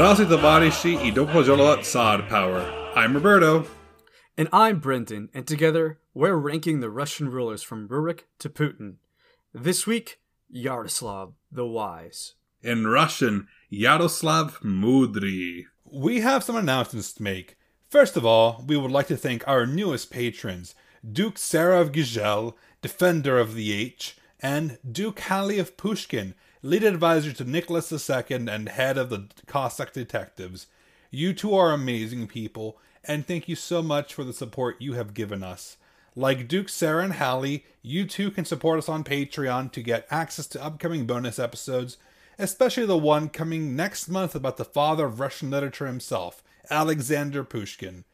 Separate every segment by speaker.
Speaker 1: Zdrasty tovarishi i dopojola Tsar power. I'm Roberto.
Speaker 2: And I'm Brendan, and together we're ranking the Russian rulers from Rurik to Putin. This week, Yaroslav the Wise.
Speaker 1: In Russian, Yaroslav Mudry.
Speaker 3: We have some announcements to make. First of all, we would like to thank our newest patrons, Duke Sarah of Gizhel, Defender of the H, and Duke Halley of Pushkin, lead advisor to Nicholas II and head of the Cossack Detectives. You two are amazing people, and thank you so much for the support you have given us. Like Duke, Sarah, and Hallie, you too can support us on Patreon to get access to upcoming bonus episodes, especially the one coming next month about the father of Russian literature himself, Alexander Pushkin.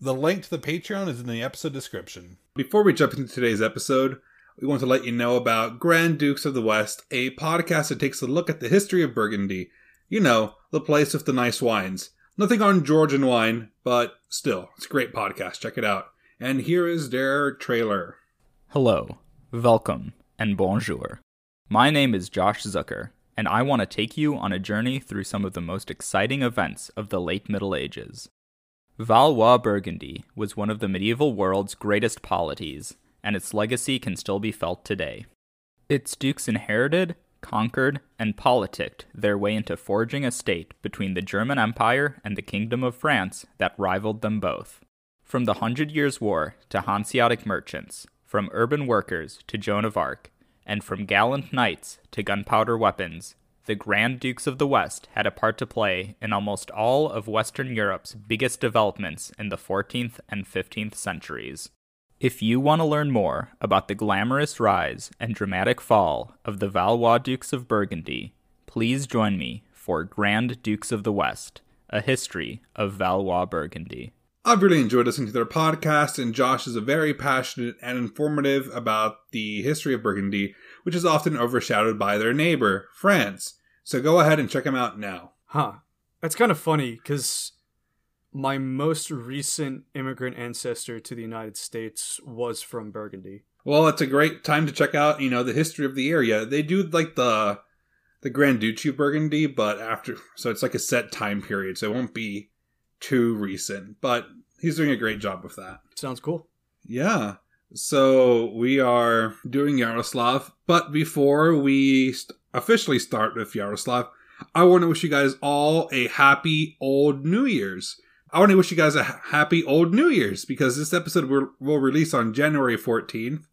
Speaker 3: The link to the Patreon is in the episode description.
Speaker 1: Before we jump into today's episode, we want to let you know about Grand Dukes of the West, a podcast that takes a look at the history of Burgundy. You know, the place with the nice wines. Nothing on Georgian wine, but still, it's a great podcast. Check it out. And here is their trailer.
Speaker 4: Hello, welcome, and bonjour. My name is Josh Zucker, and I want to take you on a journey through some of the most exciting events of the late Middle Ages. Valois Burgundy was one of the medieval world's greatest polities, and its legacy can still be felt today. Its dukes inherited, conquered, and politicked their way into forging a state between the German Empire and the Kingdom of France that rivaled them both. From the Hundred Years' War to Hanseatic merchants, from urban workers to Joan of Arc, and from gallant knights to gunpowder weapons, the Grand Dukes of the West had a part to play in almost all of Western Europe's biggest developments in the 14th and 15th centuries. If you want to learn more about the glamorous rise and dramatic fall of the Valois Dukes of Burgundy, please join me for Grand Dukes of the West, a history of Valois Burgundy.
Speaker 1: I've really enjoyed listening to their podcast, and Josh is a very passionate and informative about the history of Burgundy, which is often overshadowed by their neighbor, France. So go ahead and check them out now.
Speaker 2: Huh. That's kind of funny because my most recent immigrant ancestor to the United States was from Burgundy.
Speaker 1: Well, it's a great time to check out, you know, the history of the area. They do like the the Grand Duchy of Burgundy, but after so it's like a set time period, so it won't be too recent, but he's doing a great job with that.
Speaker 2: Sounds cool.
Speaker 1: Yeah. So we are doing Yaroslav, but before we st- officially start with Yaroslav, I want to wish you guys all a happy old New Year's. I want to wish you guys a happy old New Year's because this episode will, will release on January 14th,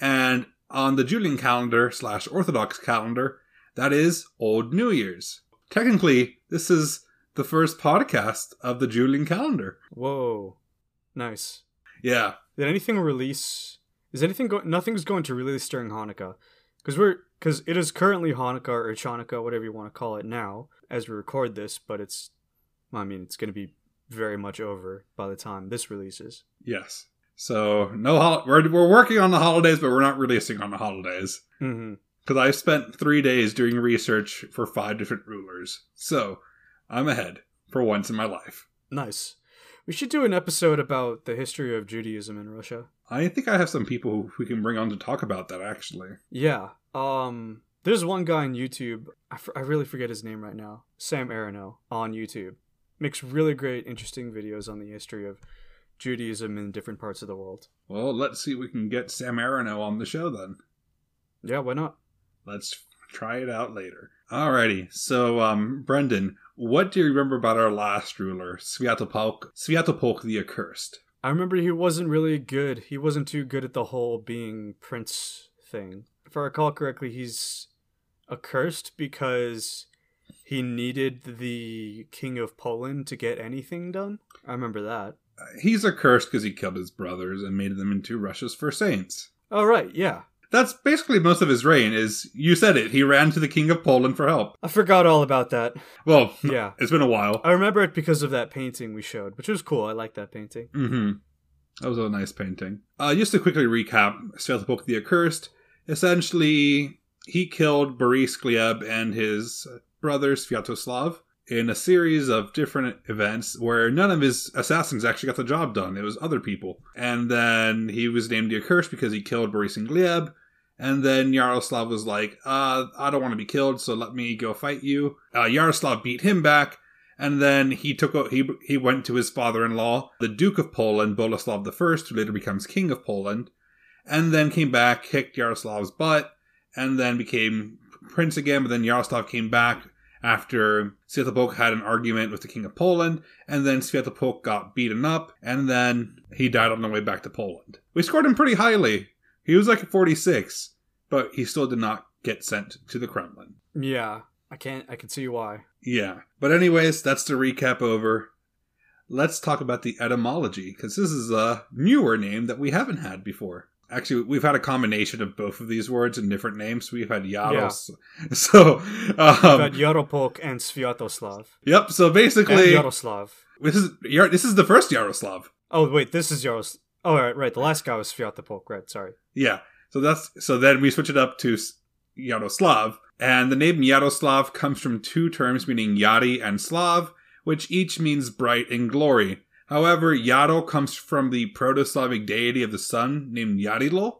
Speaker 1: and on the Julian calendar slash Orthodox calendar, that is Old New Year's. Technically, this is the first podcast of the Julian calendar.
Speaker 2: Whoa. Nice.
Speaker 1: Yeah.
Speaker 2: Did anything release? Is anything going? Nothing's going to release during Hanukkah, because we're because it is currently Hanukkah or Chanukah, whatever you want to call it now, as we record this. But it's, I mean, it's going to be very much over by the time this releases.
Speaker 1: Yes. So no, hol- we're we're working on the holidays, but we're not releasing on the holidays
Speaker 2: Mm-hmm.
Speaker 1: because I spent three days doing research for five different rulers. So I'm ahead for once in my life.
Speaker 2: Nice. We should do an episode about the history of Judaism in Russia.
Speaker 1: I think I have some people who we can bring on to talk about that actually.
Speaker 2: Yeah. Um. There's one guy on YouTube. I, f- I really forget his name right now. Sam Aronow on YouTube makes really great, interesting videos on the history of Judaism in different parts of the world.
Speaker 1: Well, let's see if we can get Sam Aronow on the show then.
Speaker 2: Yeah, why not?
Speaker 1: Let's try it out later. Alrighty. So, um, Brendan, what do you remember about our last ruler, Sviatopolk, Sviatopolk the Accursed?
Speaker 2: I remember he wasn't really good. He wasn't too good at the whole being prince thing. If I recall correctly, he's accursed because he needed the king of Poland to get anything done. I remember that.
Speaker 1: He's accursed because he killed his brothers and made them into Russia's first saints.
Speaker 2: Oh right, yeah.
Speaker 1: That's basically most of his reign. Is you said it? He ran to the king of Poland for help.
Speaker 2: I forgot all about that.
Speaker 1: Well,
Speaker 2: Yeah.
Speaker 1: it's been a while.
Speaker 2: I remember it because of that painting we showed, which was cool. I like that painting.
Speaker 1: Mm-hmm. That was a nice painting. Uh, just to quickly recap, Sviatopolk the Accursed. Essentially, he killed Boris Gleb and his brother Sviatoslav in a series of different events where none of his assassins actually got the job done. It was other people. And then he was named the Accursed because he killed Boris and Gleb. And then Yaroslav was like, uh, I don't want to be killed, so let me go fight you. Uh, Yaroslav beat him back. And then he took he he went to his father-in-law, the Duke of Poland, Boleslav I, who later becomes King of Poland, and then came back, kicked Yaroslav's butt, and then became prince again. But then Yaroslav came back after Sviatopolk had an argument with the King of Poland, and then Sviatopolk got beaten up, and then he died on the way back to Poland. We scored him pretty highly. He was like a 46, but he still did not get sent to the Kremlin.
Speaker 2: Yeah, I can't. I can see why.
Speaker 1: Yeah. But, anyways, that's the recap over. Let's talk about the etymology, because this is a newer name that we haven't had before. Actually, we've had a combination of both of these words in different names. We've had Yaros. So,
Speaker 2: We've
Speaker 1: um,
Speaker 2: had Yaropolk and Sviatoslav
Speaker 1: yep. So
Speaker 2: and
Speaker 1: basically,
Speaker 2: Yaroslav.
Speaker 1: this is Yar- this is the first Yaroslav.
Speaker 2: Oh wait, this is Yaros. Oh right, right. The last guy was Sviatopolk. Right. Sorry.
Speaker 1: Yeah. So that's so then we switch it up to Yaroslav, and the name Yaroslav comes from two terms meaning Yari and Slav, which each means bright and glory. However, Yaro comes from the Proto-Slavic deity of the sun named Yarilo,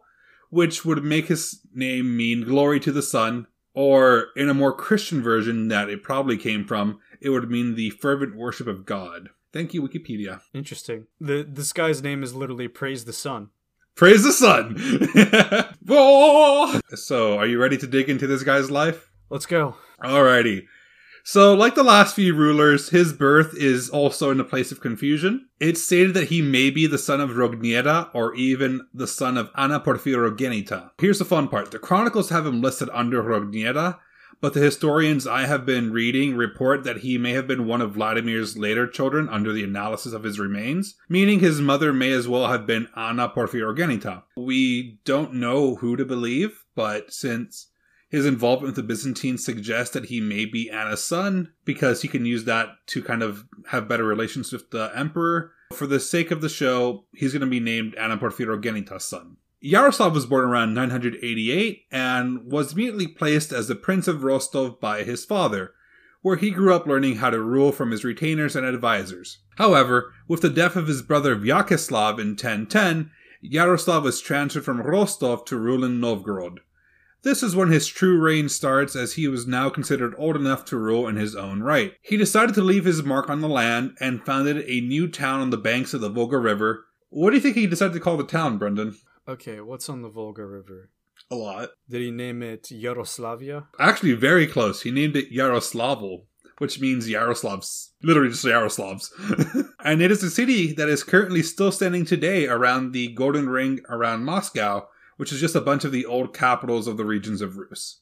Speaker 1: which would make his name mean glory to the sun, or in a more Christian version that it probably came from, it would mean the fervent worship of God. Thank you, Wikipedia.
Speaker 2: Interesting. The this guy's name is literally Praise the Sun.
Speaker 1: Praise the sun! Whoa! so, are you ready to dig into this guy's life?
Speaker 2: Let's go.
Speaker 1: Alrighty. So, like the last few rulers, his birth is also in a place of confusion. It's stated that he may be the son of Rogniera or even the son of Anna Porphyrogenita. Here's the fun part. The chronicles have him listed under Rogniera, but the historians I have been reading report that he may have been one of Vladimir's later children under the analysis of his remains, meaning his mother may as well have been Anna Porphyrogenita. We don't know who to believe, but since his involvement with the Byzantines suggests that he may be Anna's son because he can use that to kind of have better relations with the emperor. For the sake of the show, he's going to be named Anna Porphyrogenita's son. Yaroslav was born around 988 and was immediately placed as the Prince of Rostov by his father, where he grew up learning how to rule from his retainers and advisors. However, with the death of his brother Vyacheslav in 1010, Yaroslav was transferred from Rostov to rule in Novgorod. This is when his true reign starts, as he was now considered old enough to rule in his own right. He decided to leave his mark on the land and founded a new town on the banks of the Volga River. What do you think he decided to call the town, Brendan?
Speaker 2: Okay, what's on the Volga River?
Speaker 1: A lot.
Speaker 2: Did he name it Yaroslavia?
Speaker 1: Actually, very close. He named it Yaroslavl, which means Yaroslavs. Literally just Yaroslavs. and it is a city that is currently still standing today around the Golden Ring around Moscow, which is just a bunch of the old capitals of the regions of Rus.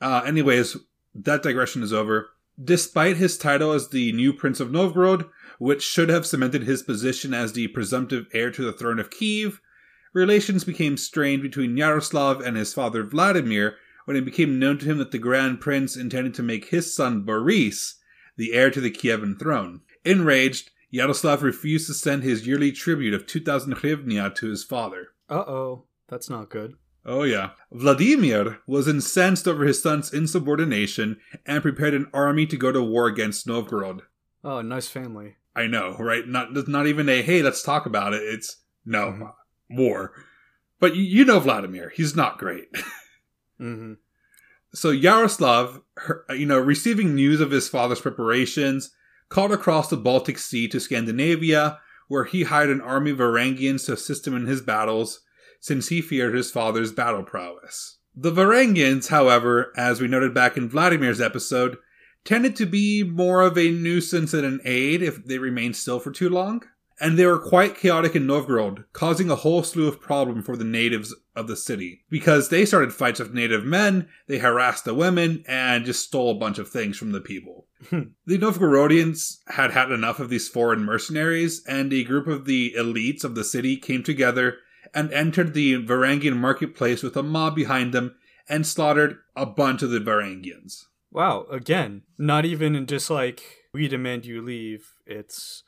Speaker 1: Uh, anyways, that digression is over. Despite his title as the new Prince of Novgorod, which should have cemented his position as the presumptive heir to the throne of Kiev, relations became strained between Yaroslav and his father Vladimir when it became known to him that the Grand Prince intended to make his son Boris the heir to the Kievan throne. Enraged, Yaroslav refused to send his yearly tribute of 2,000 hryvnia to his father.
Speaker 2: Uh oh, that's not good.
Speaker 1: Oh, yeah. Vladimir was incensed over his son's insubordination and prepared an army to go to war against Novgorod.
Speaker 2: Oh, nice family.
Speaker 1: I know, right? Not not even a hey, let's talk about it. It's no
Speaker 2: Mhm.
Speaker 1: war. But you, you know Vladimir, he's not great.
Speaker 2: Mm-hmm.
Speaker 1: so Yaroslav, her- you know, receiving news of his father's preparations, called across the Baltic Sea to Scandinavia, where he hired an army of Varangians to assist him in his battles, since he feared his father's battle prowess. The Varangians, however, as we noted back in Vladimir's episode, tended to be more of a nuisance than an aid if they remained still for too long. And they were quite chaotic in Novgorod, causing a whole slew of problems for the natives of the city. Because they started fights with native men, they harassed the women, and just stole a bunch of things from the people. Hmm. the Novgorodians had had enough of these foreign mercenaries, and a group of the elites of the city came together and entered the Varangian marketplace with a mob behind them and slaughtered a bunch of the Varangians.
Speaker 2: Wow, again, not even in just like we demand you leave. It's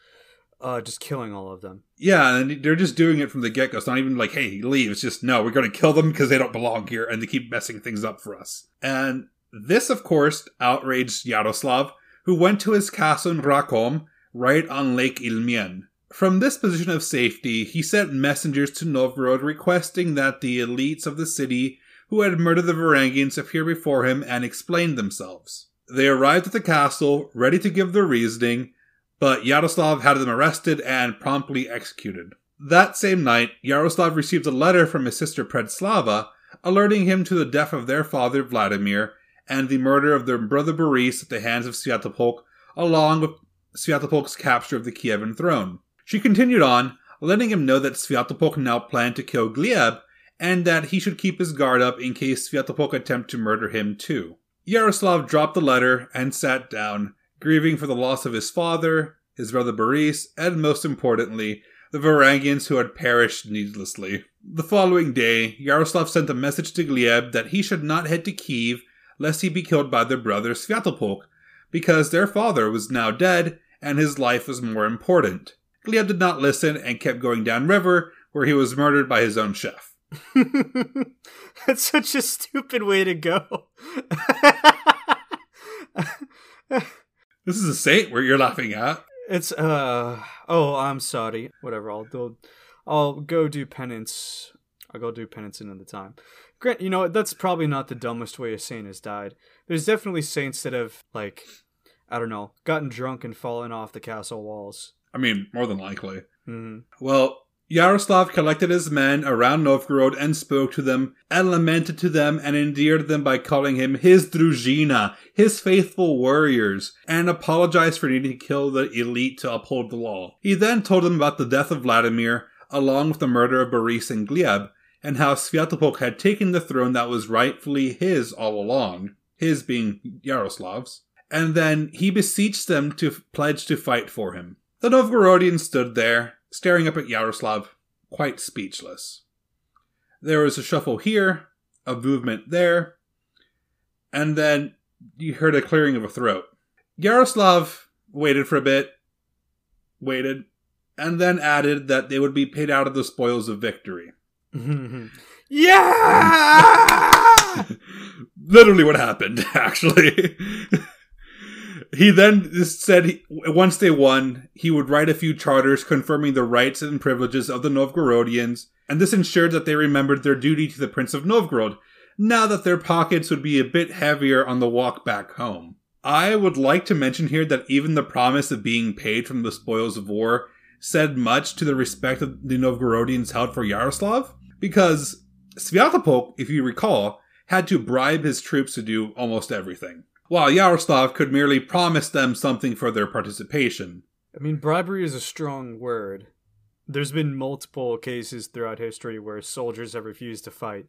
Speaker 2: uh just killing all of them.
Speaker 1: Yeah, and they're just doing it from the get go. It's not even like, hey, leave. It's just, no, we're going to kill them because they don't belong here and they keep messing things up for us. And this, of course, outraged Yaroslav, who went to his castle in Rakom, right on Lake Ilmien. From this position of safety, he sent messengers to Novgorod requesting that the elites of the city who had murdered the Varangians appear before him and explain themselves. They arrived at the castle, ready to give their reasoning, but Yaroslav had them arrested and promptly executed. That same night, Yaroslav received a letter from his sister Predslava, alerting him to the death of their father Vladimir and the murder of their brother Boris at the hands of Sviatopolk, along with Sviatopolk's capture of the Kievan throne. She continued on, letting him know that Sviatopolk now planned to kill Gleb, and that he should keep his guard up in case Sviatopolk attempted to murder him too. Yaroslav dropped the letter and sat down, grieving for the loss of his father, his brother Boris, and most importantly, the Varangians who had perished needlessly. The following day, Yaroslav sent a message to Gleb that he should not head to Kiev lest he be killed by their brother Sviatopolk, because their father was now dead and his life was more important. Gleb did not listen and kept going downriver, where he was murdered by his own chef.
Speaker 2: That's such a stupid way to go.
Speaker 1: This is a saint where you're laughing at.
Speaker 2: it's uh oh, I'm sorry. Whatever, I'll do I'll go do penance. I'll go do penance another time. Grant, you know what? That's probably not the dumbest way a saint has died. There's definitely saints that have like I don't know, gotten drunk and fallen off the castle walls.
Speaker 1: I mean, more than likely.
Speaker 2: hmm
Speaker 1: Well, Yaroslav collected his men around Novgorod and spoke to them, and lamented to them and endeared them by calling him his druzhina, his faithful warriors, and apologized for needing to kill the elite to uphold the law. He then told them about the death of Vladimir, along with the murder of Boris and Gleb, and how Sviatopolk had taken the throne that was rightfully his all along, his being Yaroslav's. And then he beseeched them to pledge to fight for him. The Novgorodian stood there, staring up at Yaroslav, quite speechless. There was a shuffle here, a movement there, and then you heard a clearing of a throat. Yaroslav waited for a bit, waited, and then added that they would be paid out of the spoils of victory.
Speaker 2: yeah!
Speaker 1: Literally what happened, actually. He then said he, once they won, he would write a few charters confirming the rights and privileges of the Novgorodians, and this ensured that they remembered their duty to the Prince of Novgorod, now that their pockets would be a bit heavier on the walk back home. I would like to mention here that even the promise of being paid from the spoils of war said much to the respect of the Novgorodians held for Yaroslav, because Sviatopolk, if you recall, had to bribe his troops to do almost everything, while Yaroslav could merely promise them something for their participation.
Speaker 2: I mean, bribery is a strong word. There's been multiple cases throughout history where soldiers have refused to fight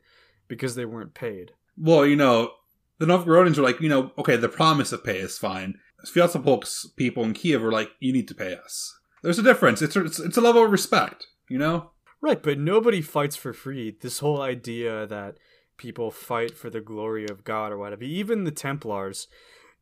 Speaker 2: because they weren't paid.
Speaker 1: Well, you know, the Novgorodians were like, you know, okay, the promise of pay is fine. Sviatopolk's people in Kiev were like, you need to pay us. There's a difference. It's, it's, it's a level of respect, you know?
Speaker 2: Right, but nobody fights for free. This whole idea that people fight for the glory of God or whatever, even the Templars,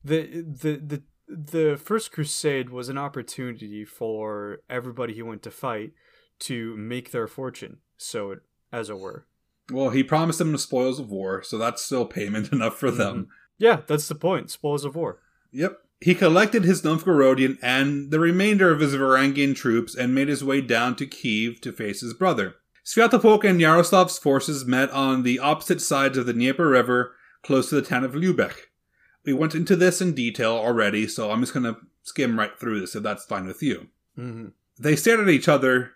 Speaker 2: the the the the first crusade was an opportunity for everybody who went to fight to make their fortune, so it, as it were.
Speaker 1: Well, he promised them the spoils of war, so that's still payment enough for them. Mm-hmm.
Speaker 2: Yeah, that's the point. Spoils of war.
Speaker 1: Yep. He collected his Novgorodian and the remainder of his Varangian troops and made his way down to Kiev to face his brother. Sviatopolk and Yaroslav's forces met on the opposite sides of the Dnieper River, close to the town of Lubeck. We went into this in detail already, so I'm just going to skim right through this if that's fine with you.
Speaker 2: hmm
Speaker 1: They stared at each other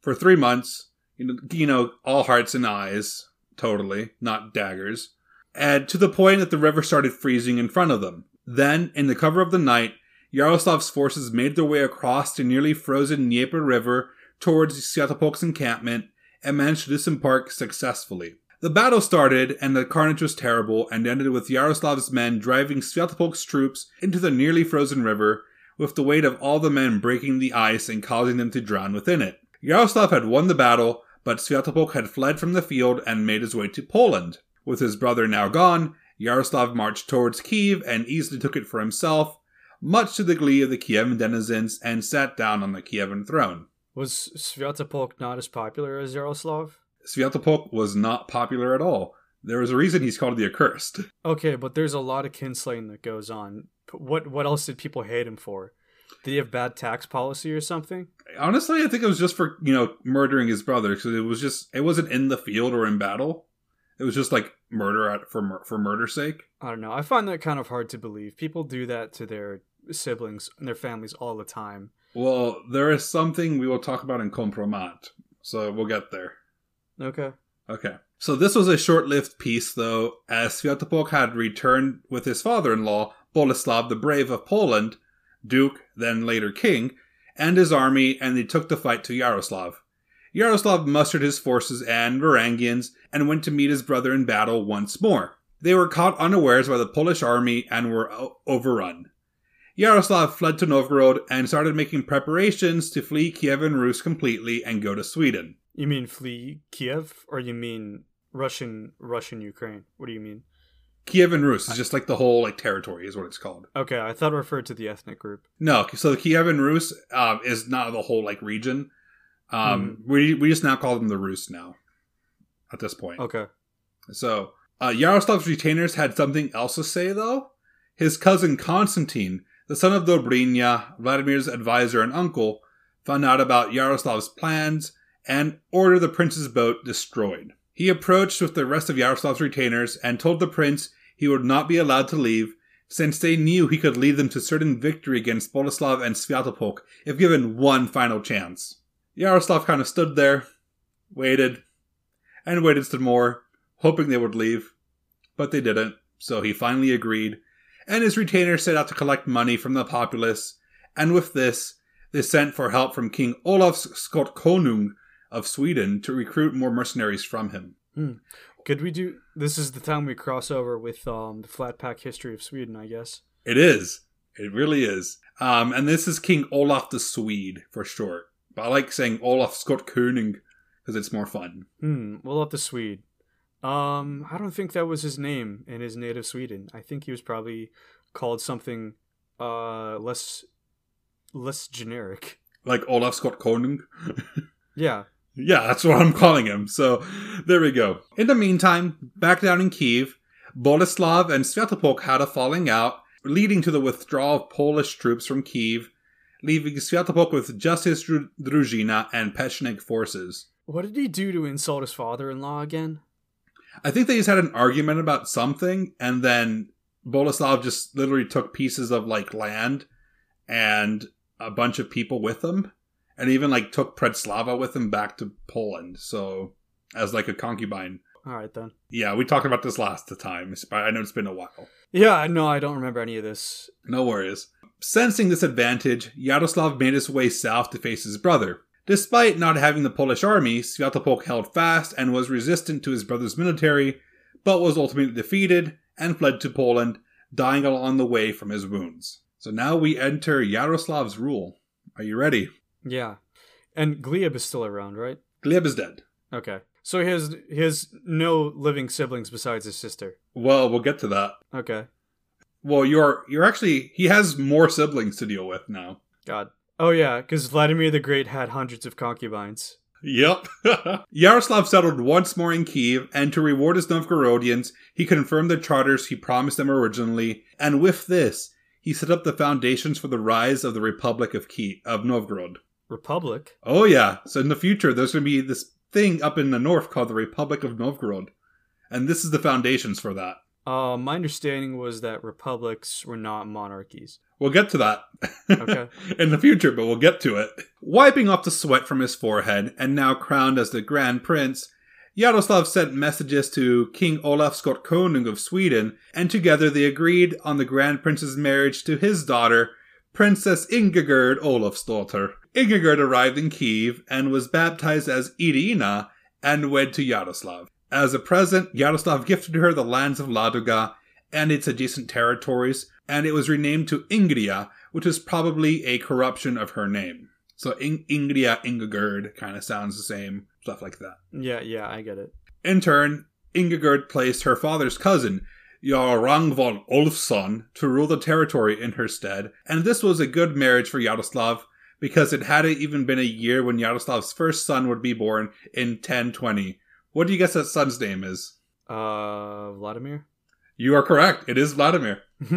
Speaker 1: for three months, you know, you know, all hearts and eyes, totally, not daggers, and to the point that the river started freezing in front of them. Then, in the cover of the night, Yaroslav's forces made their way across the nearly frozen Dnieper River towards Sviatopolk's encampment and managed to disembark successfully. The battle started, and the carnage was terrible, and ended with Yaroslav's men driving Sviatopolk's troops into the nearly frozen river, with the weight of all the men breaking the ice and causing them to drown within it. Yaroslav had won the battle, but Sviatopolk had fled from the field and made his way to Poland. With his brother now gone, Yaroslav marched towards Kiev and easily took it for himself, much to the glee of the Kievan denizens, and sat down on the Kievan throne.
Speaker 2: Was Sviatopolk not as popular as Yaroslav?
Speaker 1: Sviatopolk was not popular at all. There was a reason he's called the Accursed.
Speaker 2: Okay, but there's a lot of kinslaying that goes on. What what else did people hate him for? Did he have bad tax policy or something?
Speaker 1: Honestly, I think it was just for, you know, murdering his brother, because it was just, it wasn't in the field or in battle. It was just like murder at, for for murder's sake.
Speaker 2: I don't know. I find that kind of hard to believe. People do that to their siblings and their families all the time.
Speaker 1: Well, there is something we will talk about in Compromat, so we'll get there.
Speaker 2: Okay.
Speaker 1: Okay. So this was a short-lived peace, though, as Sviatopolk had returned with his father-in-law, Boleslav the Brave of Poland, Duke, then later King, and his army, and they took the fight to Yaroslav. Yaroslav mustered his forces and Varangians and went to meet his brother in battle once more. They were caught unawares by the Polish army and were overrun. Yaroslav fled to Novgorod and started making preparations to flee Kiev and Rus completely and go to Sweden.
Speaker 2: You mean flee Kiev or you mean Russian Russian Ukraine? What do you mean?
Speaker 1: Kiev and Rus is just like the whole like territory is what it's called.
Speaker 2: Okay, I thought it referred to the ethnic group.
Speaker 1: No, so the Kievan Rus um, is not the whole like region. Um, We we just now call them the Rus now. At this point,
Speaker 2: Okay.
Speaker 1: so uh, Yaroslav's retainers had something else to say though. His cousin Constantine, the son of Dobrynya, Vladimir's advisor and uncle, found out about Yaroslav's plans and ordered the prince's boat destroyed. He approached with the rest of Yaroslav's retainers and told the prince he would not be allowed to leave, since they knew he could lead them to certain victory against Boleslav and Sviatopolk if given one final chance. Yaroslav kind of stood there, waited, and waited some more, hoping they would leave, but they didn't, so he finally agreed, and his retainers set out to collect money from the populace, and with this, they sent for help from King Olaf Skotkonung of Sweden to recruit more mercenaries from him.
Speaker 2: Could we do this is the time we cross over with um the flat pack history of Sweden, I guess.
Speaker 1: It is. It really is. Um, and this is King Olaf the Swede for short. But I like saying Olaf Skotkonung because it's more fun.
Speaker 2: Hmm, we'll the Swede. Um, I don't think that was his name in his native Sweden. I think he was probably called something uh less less generic.
Speaker 1: Like Olaf Skotkonung.
Speaker 2: Yeah.
Speaker 1: Yeah, that's what I'm calling him. So there we go. In the meantime, back down in Kiev, Boleslav and Sviatopolk had a falling out, leading to the withdrawal of Polish troops from Kiev, leaving Sviatopolk with just his dru- Druzhina and Pecheneg forces.
Speaker 2: What did he do to insult his father-in-law again?
Speaker 1: I think they just had an argument about something, and then Boleslav just literally took pieces of like land and a bunch of people with him, and even like took Predslava with him back to Poland. So as like a concubine.
Speaker 2: All right then.
Speaker 1: Yeah, we talked about this last time. I know it's been a while.
Speaker 2: Yeah, no, I don't remember any of this.
Speaker 1: No worries. Sensing this advantage, Yaroslav made his way south to face his brother. Despite not having the Polish army, Sviatopolk held fast and was resistant to his brother's military, but was ultimately defeated and fled to Poland, dying along the way from his wounds. So now we enter Yaroslav's rule. Are you ready?
Speaker 2: Yeah. And Gleb is still around, right?
Speaker 1: Gleb is dead.
Speaker 2: Okay. So he has he has no living siblings besides his sister.
Speaker 1: Well, we'll get to that.
Speaker 2: Okay.
Speaker 1: Well, you're you're actually he has more siblings to deal with now.
Speaker 2: God. Oh yeah, because Vladimir the Great had hundreds of concubines.
Speaker 1: Yep. Yaroslav settled once more in Kiev, and to reward his Novgorodians, he confirmed the charters he promised them originally, and with this, he set up the foundations for the rise of the Republic of Kiev of Novgorod.
Speaker 2: Republic.
Speaker 1: Oh yeah, so in the future there's going to be this thing up in the north called the Republic of Novgorod. And this is the foundations for that.
Speaker 2: Uh, my understanding was that republics were not monarchies.
Speaker 1: We'll get to that
Speaker 2: Okay.
Speaker 1: in the future, but we'll get to it. Wiping off the sweat from his forehead, and now crowned as the Grand Prince, Yaroslav sent messages to King Olaf Skotkonung of Sweden, and together they agreed on the Grand Prince's marriage to his daughter, Princess Ingigerd Olafsdotter. Ingigerd arrived in Kiev and was baptized as Irina and wed to Yaroslav. As a present, Yaroslav gifted her the lands of Ladoga and its adjacent territories, and it was renamed to Ingria, which is probably a corruption of her name. So In- Ingria Ingigerd kind of sounds the same, stuff like that.
Speaker 2: Yeah, yeah, I get it.
Speaker 1: In turn, Ingigerd placed her father's cousin, Jarl Ragnvald Ulfsson, to rule the territory in her stead, and this was a good marriage for Yaroslav because it hadn't even been a year when Yaroslav's first son would be born in 1020. What do you guess that son's name is?
Speaker 2: Uh, Vladimir?
Speaker 1: You are correct. It is Vladimir.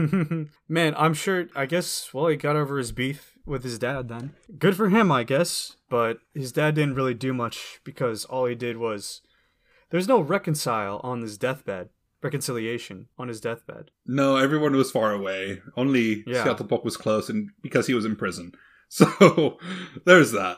Speaker 2: Man, I'm sure, I guess, well, he got over his beef with his dad then. Good for him, I guess, but his dad didn't really do much because all he did was There's no reconcile on his deathbed. Reconciliation on his deathbed.
Speaker 1: No, everyone was far away. Only
Speaker 2: Yeah.
Speaker 1: Sviatopolk was close, and because he was in prison. So there's that.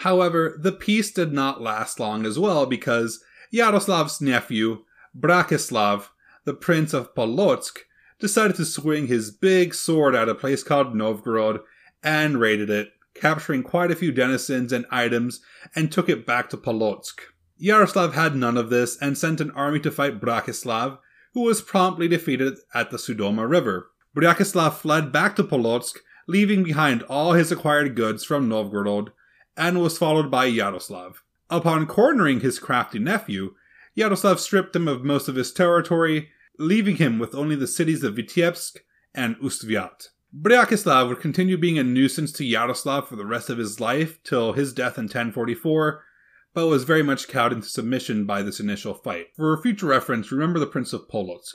Speaker 1: However, the peace did not last long as well because Yaroslav's nephew, Bratislav, the Prince of Polotsk, decided to swing his big sword at a place called Novgorod and raided it, capturing quite a few denizens and items, and took it back to Polotsk. Yaroslav had none of this and sent an army to fight Bratislav, who was promptly defeated at the Sudoma River. Bratislav fled back to Polotsk, leaving behind all his acquired goods from Novgorod, and was followed by Yaroslav. Upon cornering his crafty nephew, Yaroslav stripped him of most of his territory, leaving him with only the cities of Vitebsk and Ustviat. Bryakislav would continue being a nuisance to Yaroslav for the rest of his life till his death in 1044, but was very much cowed into submission by this initial fight. For future reference, remember the Prince of Polotsk.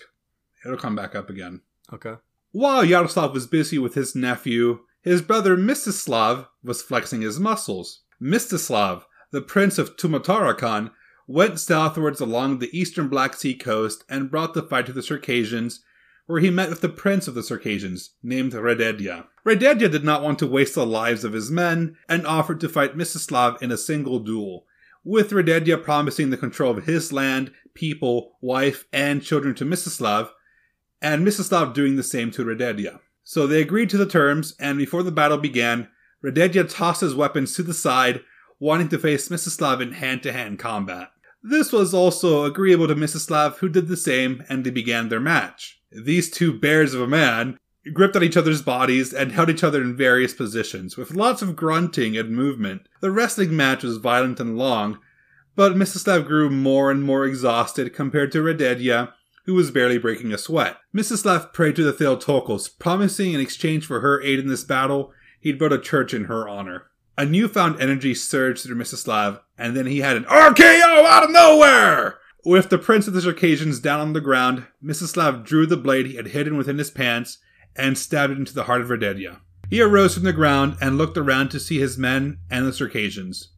Speaker 1: It'll come back up again.
Speaker 2: Okay.
Speaker 1: While Yaroslav was busy with his nephew, his brother Mstislav was flexing his muscles. Mstislav, the prince of Tumatarakhan, went southwards along the eastern Black Sea coast and brought the fight to the Circassians, where he met with the prince of the Circassians, named Rededia. Rededia did not want to waste the lives of his men and offered to fight Mstislav in a single duel, with Rededia promising the control of his land, people, wife, and children to Mstislav, and Mstislav doing the same to Rededia. So they agreed to the terms, and before the battle began, Rededia tossed his weapons to the side, wanting to face Mstislav in hand to hand combat. This was also agreeable to Mstislav, who did the same, and they began their match. These two bears of a man gripped on each other's bodies and held each other in various positions, with lots of grunting and movement. The wrestling match was violent and long, but Mstislav grew more and more exhausted compared to Rededia, who was barely breaking a sweat. Mrs. Mstislav prayed to the Theotokos, promising in exchange for her aid in this battle, he'd build a church in her honor. A newfound energy surged through Mstislav, and then he had an RKO out of nowhere! With the Prince of the Circassians down on the ground, Mstislav drew the blade he had hidden within his pants and stabbed it into the heart of Rededia. He arose from the ground and looked around to see his men and the Circassians.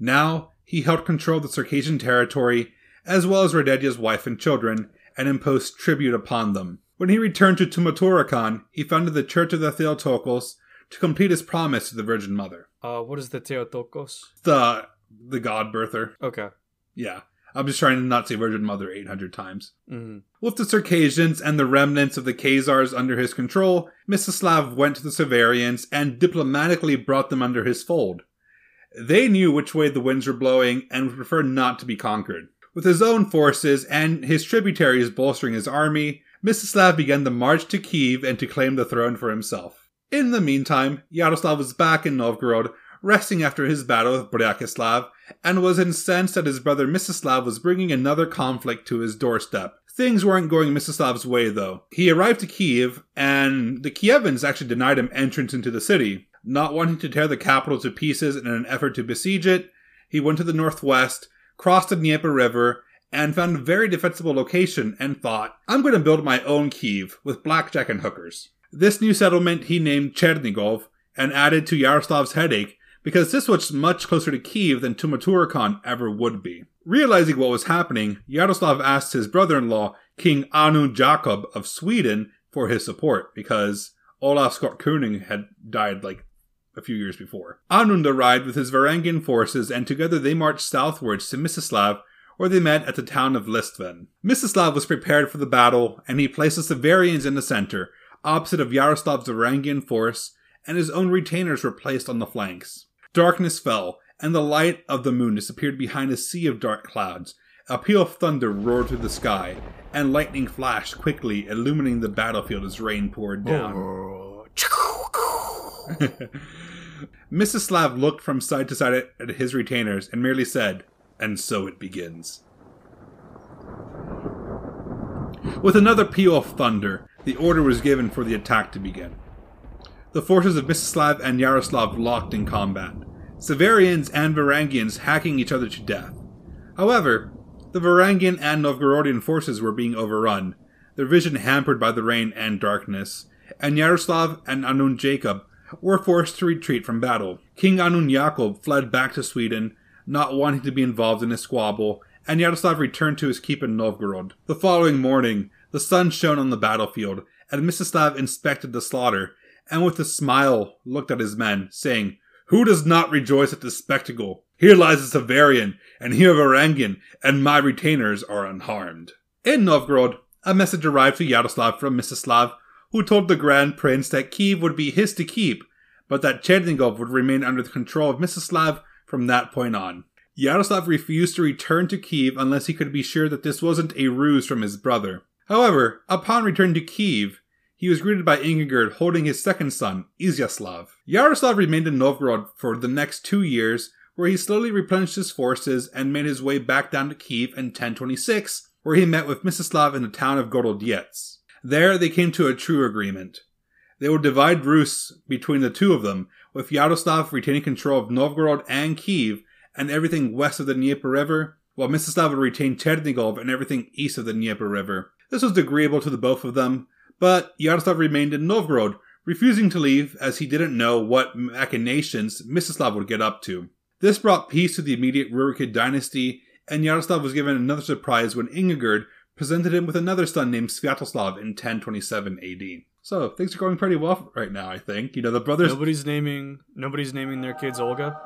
Speaker 1: Now he held control of the Circassian territory, as well as Rededia's wife and children, and imposed tribute upon them. When he returned to Tumaturakhan, he founded the Church of the Theotokos to complete his promise to the Virgin Mother.
Speaker 2: Uh, what is the Theotokos?
Speaker 1: The the God birther.
Speaker 2: Okay.
Speaker 1: Yeah. I'm just trying to not say Virgin Mother 800 times.
Speaker 2: hmm
Speaker 1: With the Circassians and the remnants of the Khazars under his control, Mstislav went to the Severians and diplomatically brought them under his fold. They knew which way the winds were blowing and would prefer not to be conquered. With his own forces and his tributaries bolstering his army, Mstislav began the march to Kiev and to claim the throne for himself. In the meantime, Yaroslav was back in Novgorod, resting after his battle with Bryakislav, and was incensed that his brother Mstislav was bringing another conflict to his doorstep. Things weren't going Mstislav's way, though. He arrived to Kiev, and the Kievans actually denied him entrance into the city. Not wanting to tear the capital to pieces in an effort to besiege it, he went to the northwest, crossed the Dnieper River, and found a very defensible location and thought, I'm going to build my own Kiev with blackjack and hookers. This new settlement he named Chernigov and added to Yaroslav's headache because this was much closer to Kiev than Tumaturakhan ever would be. Realizing what was happening, Yaroslav asked his brother-in-law, King Anund Jakob of Sweden, for his support because Olaf Skotkonung had died like a few years before. Anund arrived with his Varangian forces and together they marched southwards to Mstislav where they met at the town of Listven. Mstislav was prepared for the battle and he placed the Severians in the center, opposite of Yaroslav's Varangian force, and his own retainers were placed on the flanks. Darkness fell, and the light of the moon disappeared behind a sea of dark clouds. A peal of thunder roared through the sky, and lightning flashed quickly, illuminating the battlefield as rain poured down. Oh, Mstislav looked from side to side at, at his retainers and merely said, And so it begins. With another peal of thunder, the order was given for the attack to begin. The forces of Mstislav and Yaroslav locked in combat, Severians and Varangians hacking each other to death. However, the Varangian and Novgorodian forces were being overrun, their vision hampered by the rain and darkness, and Yaroslav and Anund Jakob were forced to retreat from battle. King Anund Jakob fled back to Sweden, not wanting to be involved in a squabble, and Yaroslav returned to his keep in Novgorod. The following morning, the sun shone on the battlefield, and Mstislav inspected the slaughter, and with a smile looked at his men, saying, Who does not rejoice at this spectacle? Here lies a Severian, and here a Varangian, and my retainers are unharmed. In Novgorod, a message arrived to Yaroslav from Mstislav, who told the Grand Prince that Kiev would be his to keep, but that Chernigov would remain under the control of Mstislav from that point on. Yaroslav refused to return to Kiev unless he could be sure that this wasn't a ruse from his brother. However, upon return to Kiev, he was greeted by Ingigerd holding his second son, Izyaslav. Yaroslav remained in Novgorod for the next two years, where he slowly replenished his forces and made his way back down to Kiev in 1026, where he met with Mstislav in the town of Gorodiets. There they came to a true agreement. They would divide Rus between the two of them, with Yaroslav retaining control of Novgorod and Kiev and everything west of the Dnieper River, while Mstislav would retain Chernigov and everything east of the Dnieper River. This was agreeable to the both of them, but Yaroslav remained in Novgorod, refusing to leave as he didn't know what machinations Mstislav would get up to. This brought peace to the immediate Rurikid dynasty, and Yaroslav was given another surprise when Ingigerd presented him with another son named Sviatoslav in 1027 AD. So things are going pretty well right now, I think. You know, the brothers.
Speaker 2: Nobody's naming nobody's naming their kids Olga.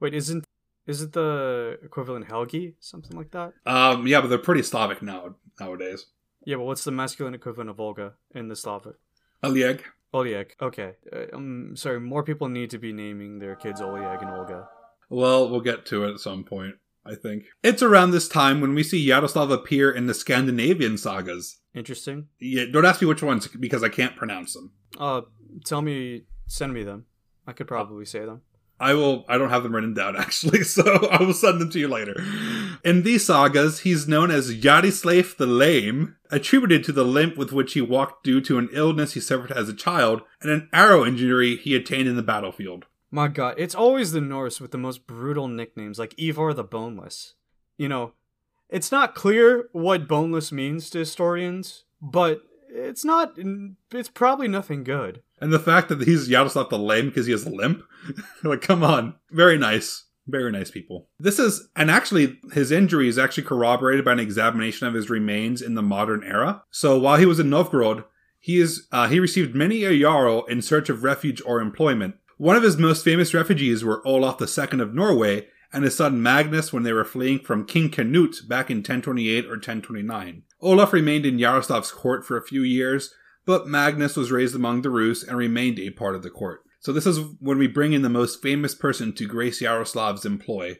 Speaker 2: Wait, isn't is it the equivalent Helgi? Something like that?
Speaker 1: Um, yeah, but they're pretty Slavic now nowadays.
Speaker 2: Yeah, but what's the masculine equivalent of Olga in the Slavic?
Speaker 1: Oleg.
Speaker 2: Oleg. Okay. Uh, um, sorry, more people need to be naming their kids Oleg and Olga.
Speaker 1: Well, we'll get to it at some point, I think. It's around this time when we see Yaroslav appear in the Scandinavian sagas.
Speaker 2: Interesting.
Speaker 1: Yeah, don't ask me which ones because I can't pronounce them.
Speaker 2: Uh, tell me, send me them. I could probably say them.
Speaker 1: I will. I don't have them written down actually, so I will send them to you later. In these sagas, he's known as Yaroslav the Lame, attributed to the limp with which he walked due to an illness he suffered as a child and an arrow injury he attained in the battlefield.
Speaker 2: My god, it's always the Norse with the most brutal nicknames, like Ivar the Boneless. You know, it's not clear what boneless means to historians, but it's not. It's probably nothing good.
Speaker 1: And the fact that he's Yaroslav the Lame because he has a limp, like, come on, very nice. Very nice people. This is, and actually, his injury is actually corroborated by an examination of his remains in the modern era. So while he was in Novgorod, he is uh, he received many a jarl in search of refuge or employment. One of his most famous refugees were Olaf II of Norway and his son Magnus when they were fleeing from King Canute back in 1028 or 1029. Olaf remained in Yaroslav's court for a few years, but Magnus was raised among the Rus and remained a part of the court. So this is when we bring in the most famous person to grace Yaroslav's employ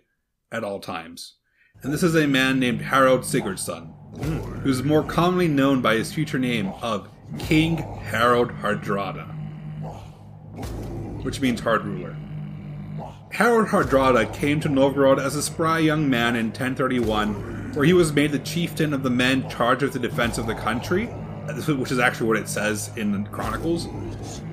Speaker 1: at all times. And this is a man named Harald Sigurdsson, who's more commonly known by his future name of King Harald Hardrada, which means hard ruler. Harald Hardrada came to Novgorod as a spry young man in 1031, where he was made the chieftain of the men charged with the defense of the country, which is actually what it says in the Chronicles.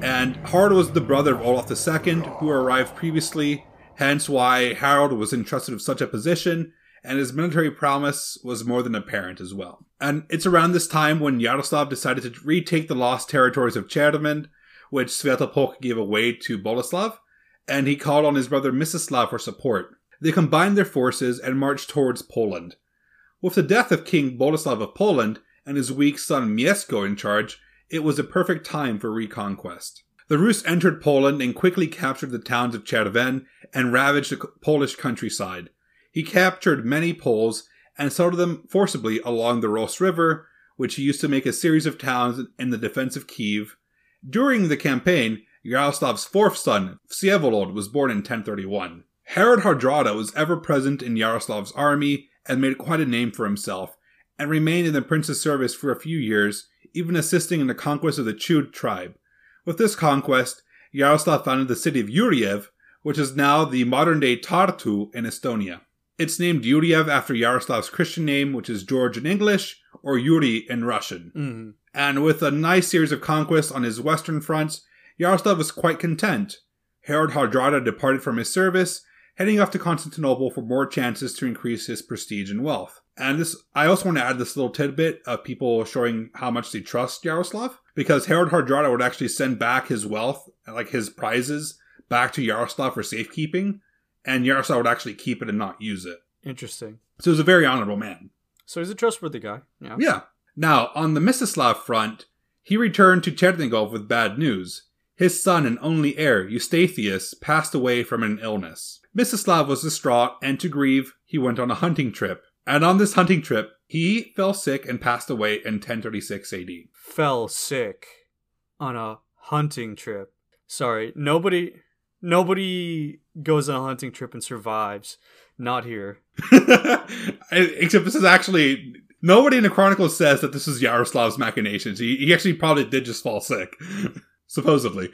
Speaker 1: And Harald was the brother of Olaf II, who arrived previously, hence why Harald was entrusted with such a position, and his military prowess was more than apparent as well. And it's around this time when Yaroslav decided to retake the lost territories of Cherven, which Sviatopolk gave away to Boleslav, and he called on his brother Mstislav for support. They combined their forces and marched towards Poland. With the death of King Boleslav of Poland and his weak son Mieszko in charge, it was a perfect time for reconquest. The Rus entered Poland and quickly captured the towns of Cherven and ravaged the Polish countryside. He captured many Poles and settled them forcibly along the Ros River, which he used to make a series of towns in the defense of Kiev. During the campaign, Yaroslav's fourth son, Vsevolod, was born in 1031. Harald Hardrada was ever present in Yaroslav's army and made quite a name for himself, and remained in the prince's service for a few years, even assisting in the conquest of the Chud tribe. With this conquest, Yaroslav founded the city of Yuriev, which is now the modern day Tartu in Estonia. It's named Yuriev after Yaroslav's Christian name, which is George in English, or Yuri in Russian.
Speaker 2: Mm.
Speaker 1: And with a nice series of conquests on his western fronts, Yaroslav was quite content. Harald Hardrada departed from his service, heading off to Constantinople for more chances to increase his prestige and wealth. And this, I also want to add this little tidbit of people showing how much they trust Yaroslav, because Harald Hardrada would actually send back his wealth, like his prizes, back to Yaroslav for safekeeping, and Yaroslav would actually keep it and not use it.
Speaker 2: Interesting.
Speaker 1: So he was a very honorable man.
Speaker 2: So he's a trustworthy guy. Yeah.
Speaker 1: Yeah. Now, on the Mstislav front, he returned to Chernigov with bad news. His son and only heir, Eustathius, passed away from an illness. Mstislav was distraught, and to grieve, he went on a hunting trip. And on this hunting trip, he fell sick and passed away in 1036 AD.
Speaker 2: Fell sick on a hunting trip. Sorry, nobody nobody goes on a hunting trip and survives. Not here.
Speaker 1: Except this is actually nobody in the Chronicles says that this is Yaroslav's machinations. He, he actually probably did just fall sick, supposedly.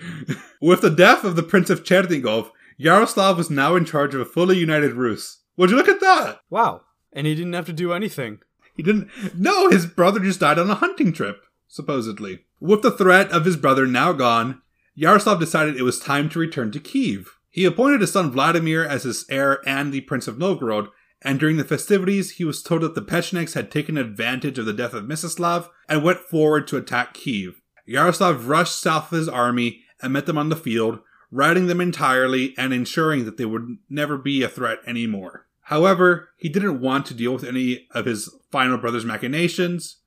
Speaker 1: With the death of the Prince of Chernigov, Yaroslav was now in charge of a fully united Rus. Would you look at that?
Speaker 2: Wow. And he didn't have to do anything.
Speaker 1: He didn't. No, his brother just died on a hunting trip, supposedly. With the threat of his brother now gone, Yaroslav decided it was time to return to Kiev. He appointed his son Vladimir as his heir and the Prince of Novgorod, and during the festivities, he was told that the Pechenegs had taken advantage of the death of Mstislav and went forward to attack Kiev. Yaroslav rushed south with his army and met them on the field, routing them entirely and ensuring that they would never be a threat anymore. However, he didn't want to deal with any of his final brother's machinations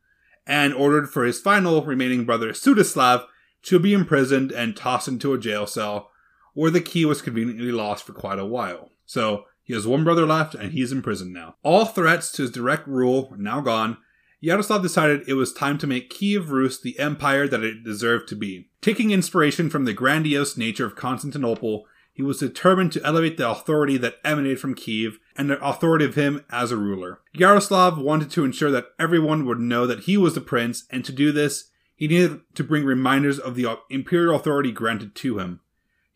Speaker 1: and ordered for his final remaining brother, Sudislav, to be imprisoned and tossed into a jail cell where the key was conveniently lost for quite a while. So, he has one brother left and he's in prison now. All threats to his direct rule now gone. Yaroslav decided it was time to make Kiev Rus the empire that it deserved to be. Taking inspiration from the grandiose nature of Constantinople, he was determined to elevate the authority that emanated from Kiev and the authority of him as a ruler. Yaroslav wanted to ensure that everyone would know that he was the prince, and to do this, he needed to bring reminders of the imperial authority granted to him.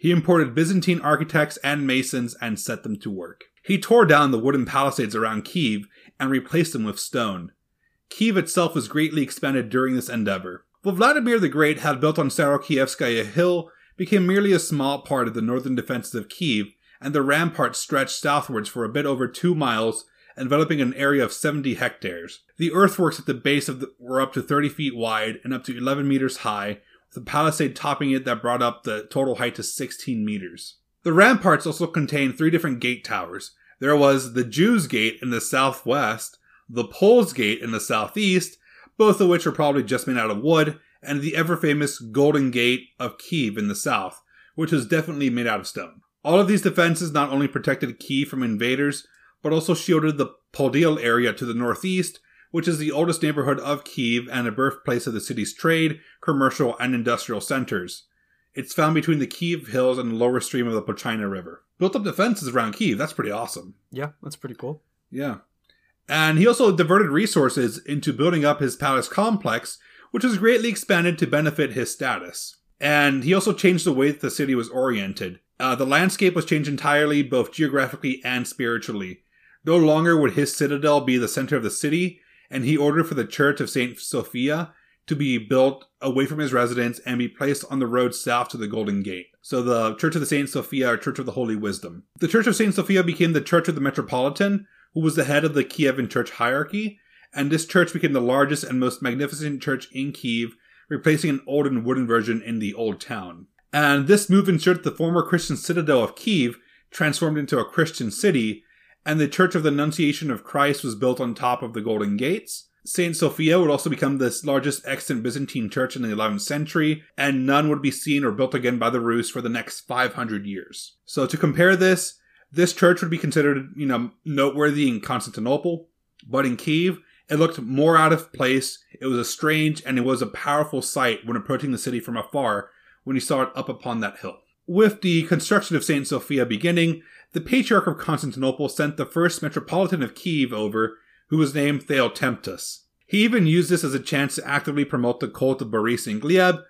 Speaker 1: He imported Byzantine architects and masons and set them to work. He tore down the wooden palisades around Kiev and replaced them with stone. Kiev itself was greatly expanded during this endeavor. What Vladimir the Great had built on Starokievskaya Hill became merely a small part of the northern defenses of Kiev, and the ramparts stretched southwards for a bit over two miles, enveloping an area of 70 hectares. The earthworks at the base of the, were up to 30 feet wide and up to 11 meters high, a palisade topping it that brought up the total height to 16 meters. The ramparts also contained three different gate towers. There was the Jews' Gate in the southwest, the Poles' Gate in the southeast, both of which are probably just made out of wood, and the ever famous Golden Gate of Kiev in the south, which was definitely made out of stone. All of these defenses not only protected Kiev from invaders, but also shielded the Podil area to the northeast, which is the oldest neighborhood of Kiev and a birthplace of the city's trade, commercial, and industrial centers. It's found between the Kiev hills and the lower stream of the Pochaina River. Built up defenses around Kiev, that's pretty awesome.
Speaker 2: Yeah, that's pretty cool.
Speaker 1: Yeah. And he also diverted resources into building up his palace complex, which was greatly expanded to benefit his status. And he also changed the way that the city was oriented. Uh, the landscape was changed entirely, both geographically and spiritually. No longer would his citadel be the center of the city, and he ordered for the Church of St. Sophia to be built away from his residence and be placed on the road south to the Golden Gate. So the Church of the Saint Sophia, or Church of the Holy Wisdom. The Church of Saint Sophia became the Church of the Metropolitan, who was the head of the Kievan church hierarchy, and this church became the largest and most magnificent church in Kiev, replacing an old and wooden version in the old town. And this move ensured that the former Christian citadel of Kiev transformed into a Christian city, and the Church of the Annunciation of Christ was built on top of the Golden Gates. Saint Sophia would also become the largest extant Byzantine church in the 11th century, and none would be seen or built again by the Rus for the next 500 years. So to compare this, this church would be considered, you know, noteworthy in Constantinople, but in Kiev, it looked more out of place. It was a strange and it was a powerful sight when approaching the city from afar when you saw it up upon that hill. With the construction of St. Sophia beginning, the Patriarch of Constantinople sent the first Metropolitan of Kiev over, who was named Theopemptus. He even used this as a chance to actively promote the cult of Boris and Gleb,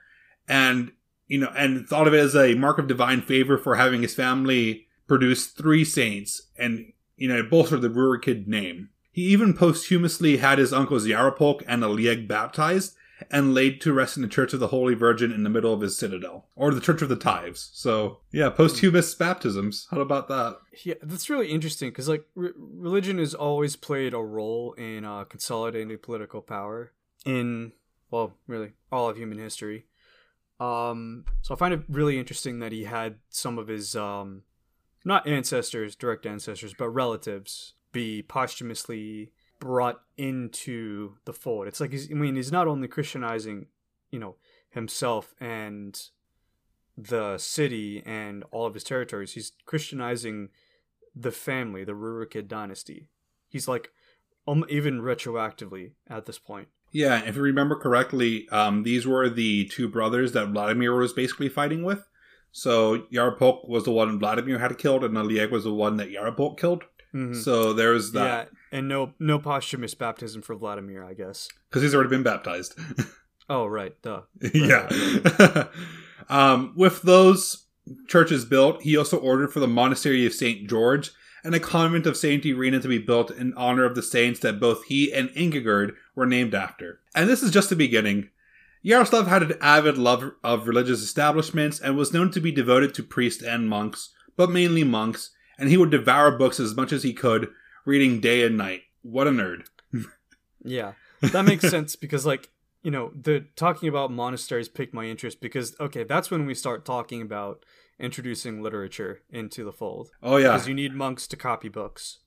Speaker 1: and you know, and thought of it as a mark of divine favor for having his family produce three saints, and you know, bolster the Rurikid name. He even posthumously had his uncles Yaropolk and Oleg baptized and laid to rest in the Church of the Holy Virgin in the middle of his citadel, or the Church of the Tithes. So, yeah, posthumous baptisms. How about that?
Speaker 2: Yeah, that's really interesting because like re- religion has always played a role in uh, consolidating political power in well, really all of human history. Um, so I find it really interesting that he had some of his um, not ancestors, direct ancestors, but relatives be posthumously brought into the fold. It's like he's, I mean, he's not only Christianizing, you know, himself and the city and all of his territories. He's Christianizing the family, the Rurikid dynasty. He's like um, even retroactively at this point.
Speaker 1: Yeah, if you remember correctly, um, these were the two brothers that Vladimir was basically fighting with. So Yaropolk was the one Vladimir had killed, and Oleg was the one that Yaropolk killed.
Speaker 2: Mhm.
Speaker 1: So there's that
Speaker 2: Yeah, and no no posthumous baptism for Vladimir, I guess.
Speaker 1: because he's already been baptized.
Speaker 2: Oh right, duh.
Speaker 1: yeah. um, with those churches built, he also ordered for the monastery of Saint George and a convent of Saint Irina to be built in honor of the saints that both he and Ingigerd were named after. And this is just the beginning. Yaroslav had an avid love of religious establishments and was known to be devoted to priests and monks, but mainly monks, and he would devour books as much as he could, reading day and night. What a nerd.
Speaker 2: Yeah, that makes sense because like you know the talking about monasteries piqued my interest because okay that's when we start talking about introducing literature into the fold
Speaker 1: Oh yeah,
Speaker 2: because you need monks to copy books.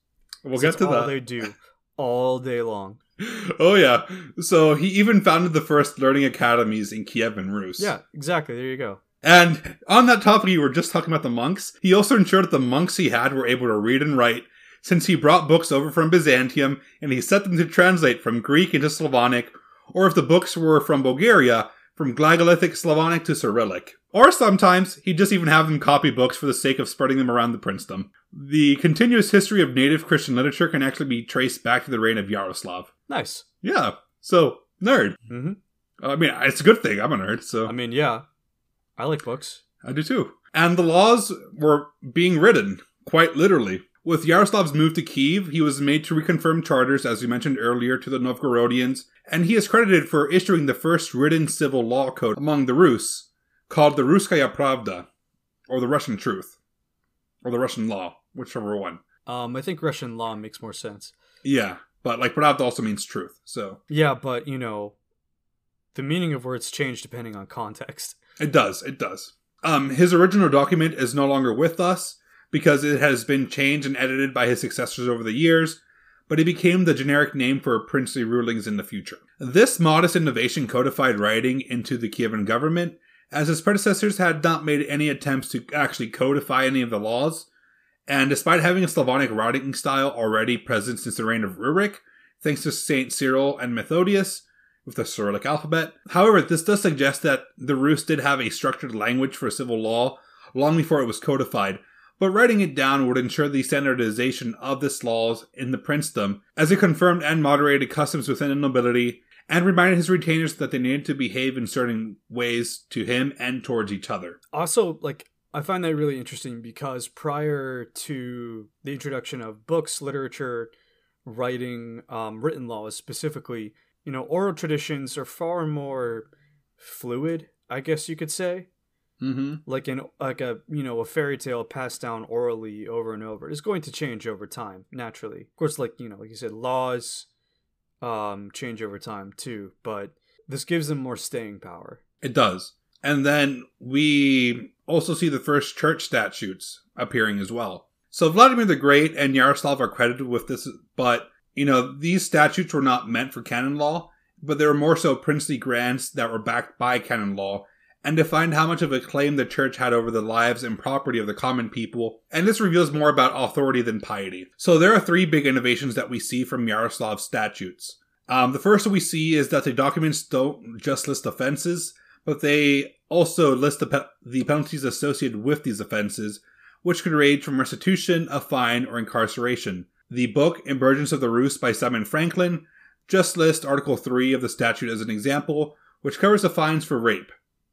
Speaker 1: we'll get to
Speaker 2: all
Speaker 1: that.
Speaker 2: they do all day long.
Speaker 1: Oh yeah. So he even founded the first learning academies in Kiev and Rus.
Speaker 2: Yeah, exactly. There you go.
Speaker 1: And on that topic, you were just talking about the monks. He also ensured that the monks he had were able to read and write, since he brought books over from Byzantium and he set them to translate from Greek into Slavonic, or if the books were from Bulgaria, from Glagolitic Slavonic to Cyrillic. Or sometimes he'd just even have them copy books for the sake of spreading them around the princedom. The continuous history of native Christian literature can actually be traced back to the reign of Yaroslav.
Speaker 2: Nice.
Speaker 1: Yeah. So, nerd.
Speaker 2: hmm
Speaker 1: I mean, it's a good thing. I'm a nerd, so
Speaker 2: I mean, yeah, I like books.
Speaker 1: I do too. And the laws were being written, quite literally. With Yaroslav's move to Kiev, he was made to reconfirm charters, as we mentioned earlier, to the Novgorodians, and he is credited for issuing the first written civil law code among the Rus, called the Ruskaya Pravda, or the Russian Truth, or the Russian Law, whichever one.
Speaker 2: Um, I think Russian law makes more sense.
Speaker 1: Yeah, but like Pravda also means truth, so
Speaker 2: Yeah, but you know, the meaning of words change depending on context.
Speaker 1: It does. It does. Um, his original document is no longer with us because it has been changed and edited by his successors over the years, but it became the generic name for princely rulings in the future. This modest innovation codified writing into the Kievan government, as his predecessors had not made any attempts to actually codify any of the laws, and despite having a Slavonic writing style already present since the reign of Rurik, thanks to Saint Cyril and Methodius, with the Cyrillic alphabet. However, this does suggest that the Rus did have a structured language for civil law long before it was codified, but writing it down would ensure the standardization of this laws in the princedom, as it confirmed and moderated customs within the nobility, and reminded his retainers that they needed to behave in certain ways to him and towards each other.
Speaker 2: Also, like I find that really interesting because prior to the introduction of books, literature, writing, um, written laws specifically, you know, oral traditions are far more fluid, I guess you could say.
Speaker 1: Mm-hmm.
Speaker 2: Like in like a you know a fairy tale passed down orally over and over. It's going to change over time naturally. Of course, like you know, like you said, laws um change over time too, but this gives them more staying power.
Speaker 1: It does. And then we also see the first church statutes appearing as well. So Vladimir the Great and Yaroslav are credited with this, but you know, these statutes were not meant for canon law, but they were more so princely grants that were backed by canon law and defined how much of a claim the church had over the lives and property of the common people, and this reveals more about authority than piety. So there are three big innovations that we see from Yaroslav's statutes. Um, the first we see is that the documents don't just list offenses, but they also list the, pe- the penalties associated with these offenses, which could range from restitution, a fine, or incarceration. The book Emergence of the Rus by Simon Franklin just lists Article 3 of the statute as an example, which covers the fines for rape.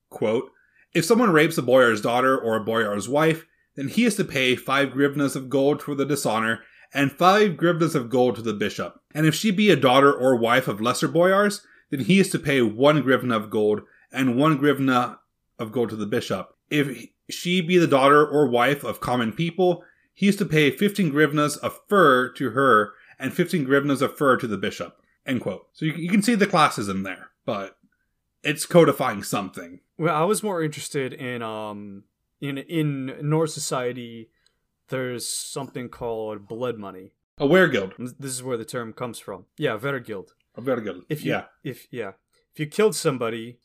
Speaker 1: Quote, if someone rapes a boyar's daughter or a boyar's wife, then he is to pay five grivnas of gold for the dishonor and five grivnas of gold to the bishop. And if she be a daughter or wife of lesser boyars, then he is to pay one grivna of gold and one grivna of gold to the bishop. If she be the daughter or wife of common people, he is to pay 15 grivnas of fur to her and 15 grivnas of fur to the bishop. End quote. So you, you can see the classism there, but it's codifying something.
Speaker 2: Well, I was more interested in um in in Norse society. There's something called blood money,
Speaker 1: A weregild.
Speaker 2: This is where the term comes from. Yeah, Vergild.
Speaker 1: A weregild.
Speaker 2: If you,
Speaker 1: yeah.
Speaker 2: if yeah, if you killed somebody,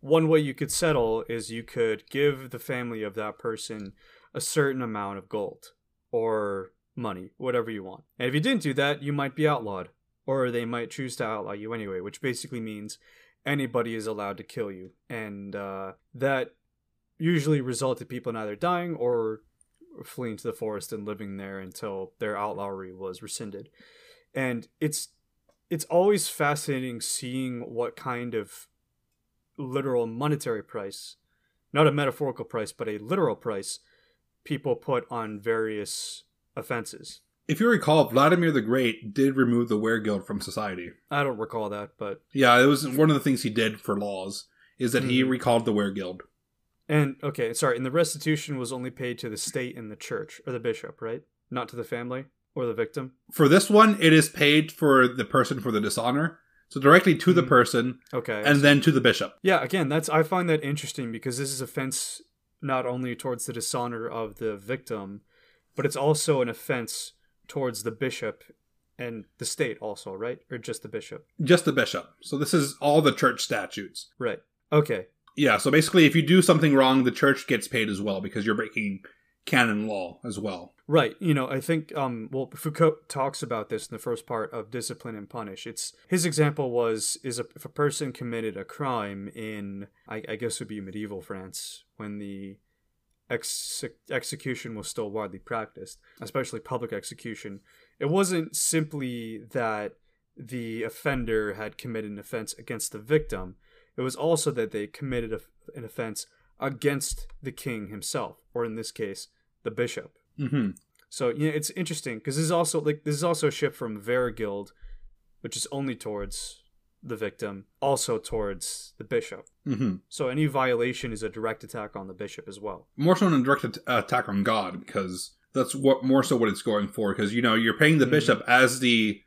Speaker 2: one way you could settle is you could give the family of that person a certain amount of gold or money, whatever you want. And if you didn't do that, you might be outlawed, or they might choose to outlaw you anyway, which basically means anybody is allowed to kill you, and uh, that usually resulted people either dying or fleeing to the forest and living there until their outlawry was rescinded. And it's it's always fascinating seeing what kind of literal monetary price, not a metaphorical price, but a literal price, people put on various offenses.
Speaker 1: If you recall, Vladimir the Great did remove the wear weregild from society.
Speaker 2: I don't recall that, but
Speaker 1: Yeah, it was one of the things he did for laws, is that he
Speaker 2: Mhm.
Speaker 1: recalled the wear weregild.
Speaker 2: and okay, sorry, and the restitution was only paid to the state and the church or the bishop, right? Not to the family or the victim.
Speaker 1: For this one, it is paid for the person for the dishonor. So directly to the
Speaker 2: Mhm.
Speaker 1: person
Speaker 2: Okay.
Speaker 1: and then to the bishop.
Speaker 2: Yeah, again, that's I find that interesting because this is offense not only towards the dishonor of the victim, but it's also an offense towards the bishop and the state also, right? Or just the bishop.
Speaker 1: Just the bishop. So this is all the church statutes.
Speaker 2: Right. Okay.
Speaker 1: Yeah, so basically if you do something wrong, the church gets paid as well because you're breaking canon law as well.
Speaker 2: Right. You know, I think um well Foucault talks about this in the first part of Discipline and Punish. It's his example was is a, if a person committed a crime in I, I guess would be medieval France when the ex- execution was still widely practiced, especially public execution. It wasn't simply that the offender had committed an offense against the victim. It was also that they committed a, an offense against the king himself, or in this case, the bishop.
Speaker 1: Hmm
Speaker 2: So you know, it's interesting because this is also like this is also a shift from Verigild, which is only towards the victim, also towards the bishop.
Speaker 1: hmm
Speaker 2: So any violation is a direct attack on the bishop as well.
Speaker 1: More so than a direct at- attack on God because that's what more so what it's going for because you know you're paying the
Speaker 2: Mhm.
Speaker 1: bishop as the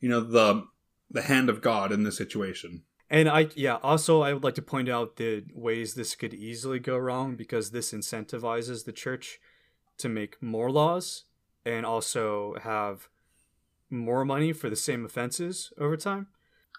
Speaker 1: you know the the hand of God in this situation.
Speaker 2: And I yeah, also I would like to point out the ways this could easily go wrong because this incentivizes the church to make more laws and also have more money for the same offenses over time.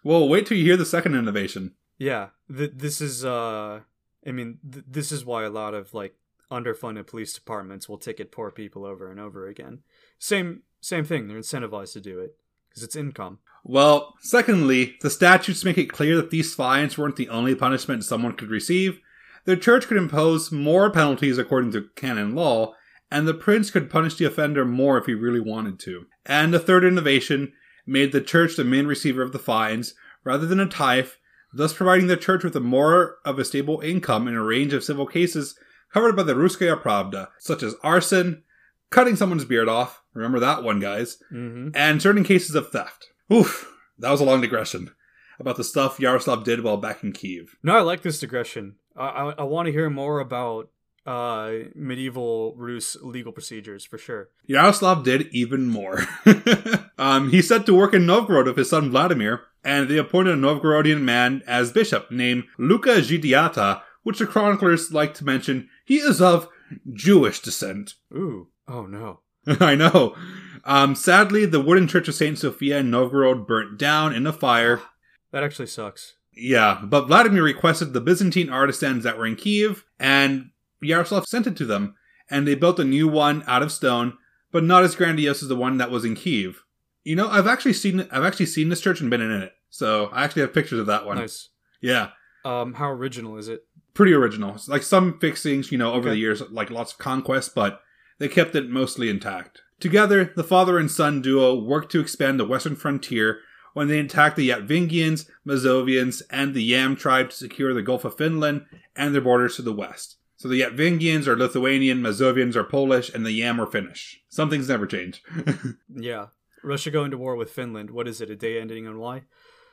Speaker 1: Well, wait till you hear the second innovation.
Speaker 2: Yeah, th- this is uh I mean th- this is why a lot of like underfunded police departments will ticket poor people over and over again. Same same thing, they're incentivized to do it because it's income.
Speaker 1: Well, secondly, the statutes make it clear that these fines weren't the only punishment someone could receive. The church could impose more penalties according to canon law, and the prince could punish the offender more if he really wanted to. And the third innovation made the church the main receiver of the fines, rather than a tithe, thus providing the church with a more of a stable income in a range of civil cases covered by the Ruskaya Pravda, such as arson, cutting someone's beard off, remember that one, guys,
Speaker 2: Mm-hmm.
Speaker 1: and certain cases of theft. Oof, that was a long digression about the stuff Yaroslav did while back in Kiev.
Speaker 2: No, I like this digression. I I, I want to hear more about uh medieval Rus legal procedures for sure.
Speaker 1: Yaroslav did even more. um, he set to work in Novgorod with his son Vladimir, and they appointed a Novgorodian man as bishop named Luka Zhidiata, which the chroniclers like to mention he is of Jewish descent.
Speaker 2: Ooh. Oh no.
Speaker 1: I know. Um, sadly, the wooden church of Saint Sophia in Novgorod burnt down in a fire.
Speaker 2: That actually sucks.
Speaker 1: Yeah, but Vladimir requested the Byzantine artisans that were in Kiev, and Yaroslav sent it to them, and they built a new one out of stone, but not as grandiose as the one that was in Kiev. You know, I've actually seen I've actually seen this church and been in it, so I actually have pictures of that one.
Speaker 2: Nice.
Speaker 1: Yeah,
Speaker 2: Um how original is it?
Speaker 1: pretty original. Like some fixings, you know, over
Speaker 2: Okay.
Speaker 1: the years, like lots of conquests, but they kept it mostly intact. Together, the father and son duo worked to expand the western frontier when they attacked the Yatvingians, Mazovians, and the Yam tribe to secure the Gulf of Finland and their borders to the west. So the Yatvingians are Lithuanian, Mazovians are Polish, and the Yam are Finnish. Something's never changed.
Speaker 2: Yeah. Russia going to war with Finland. What is it? A day ending on Y?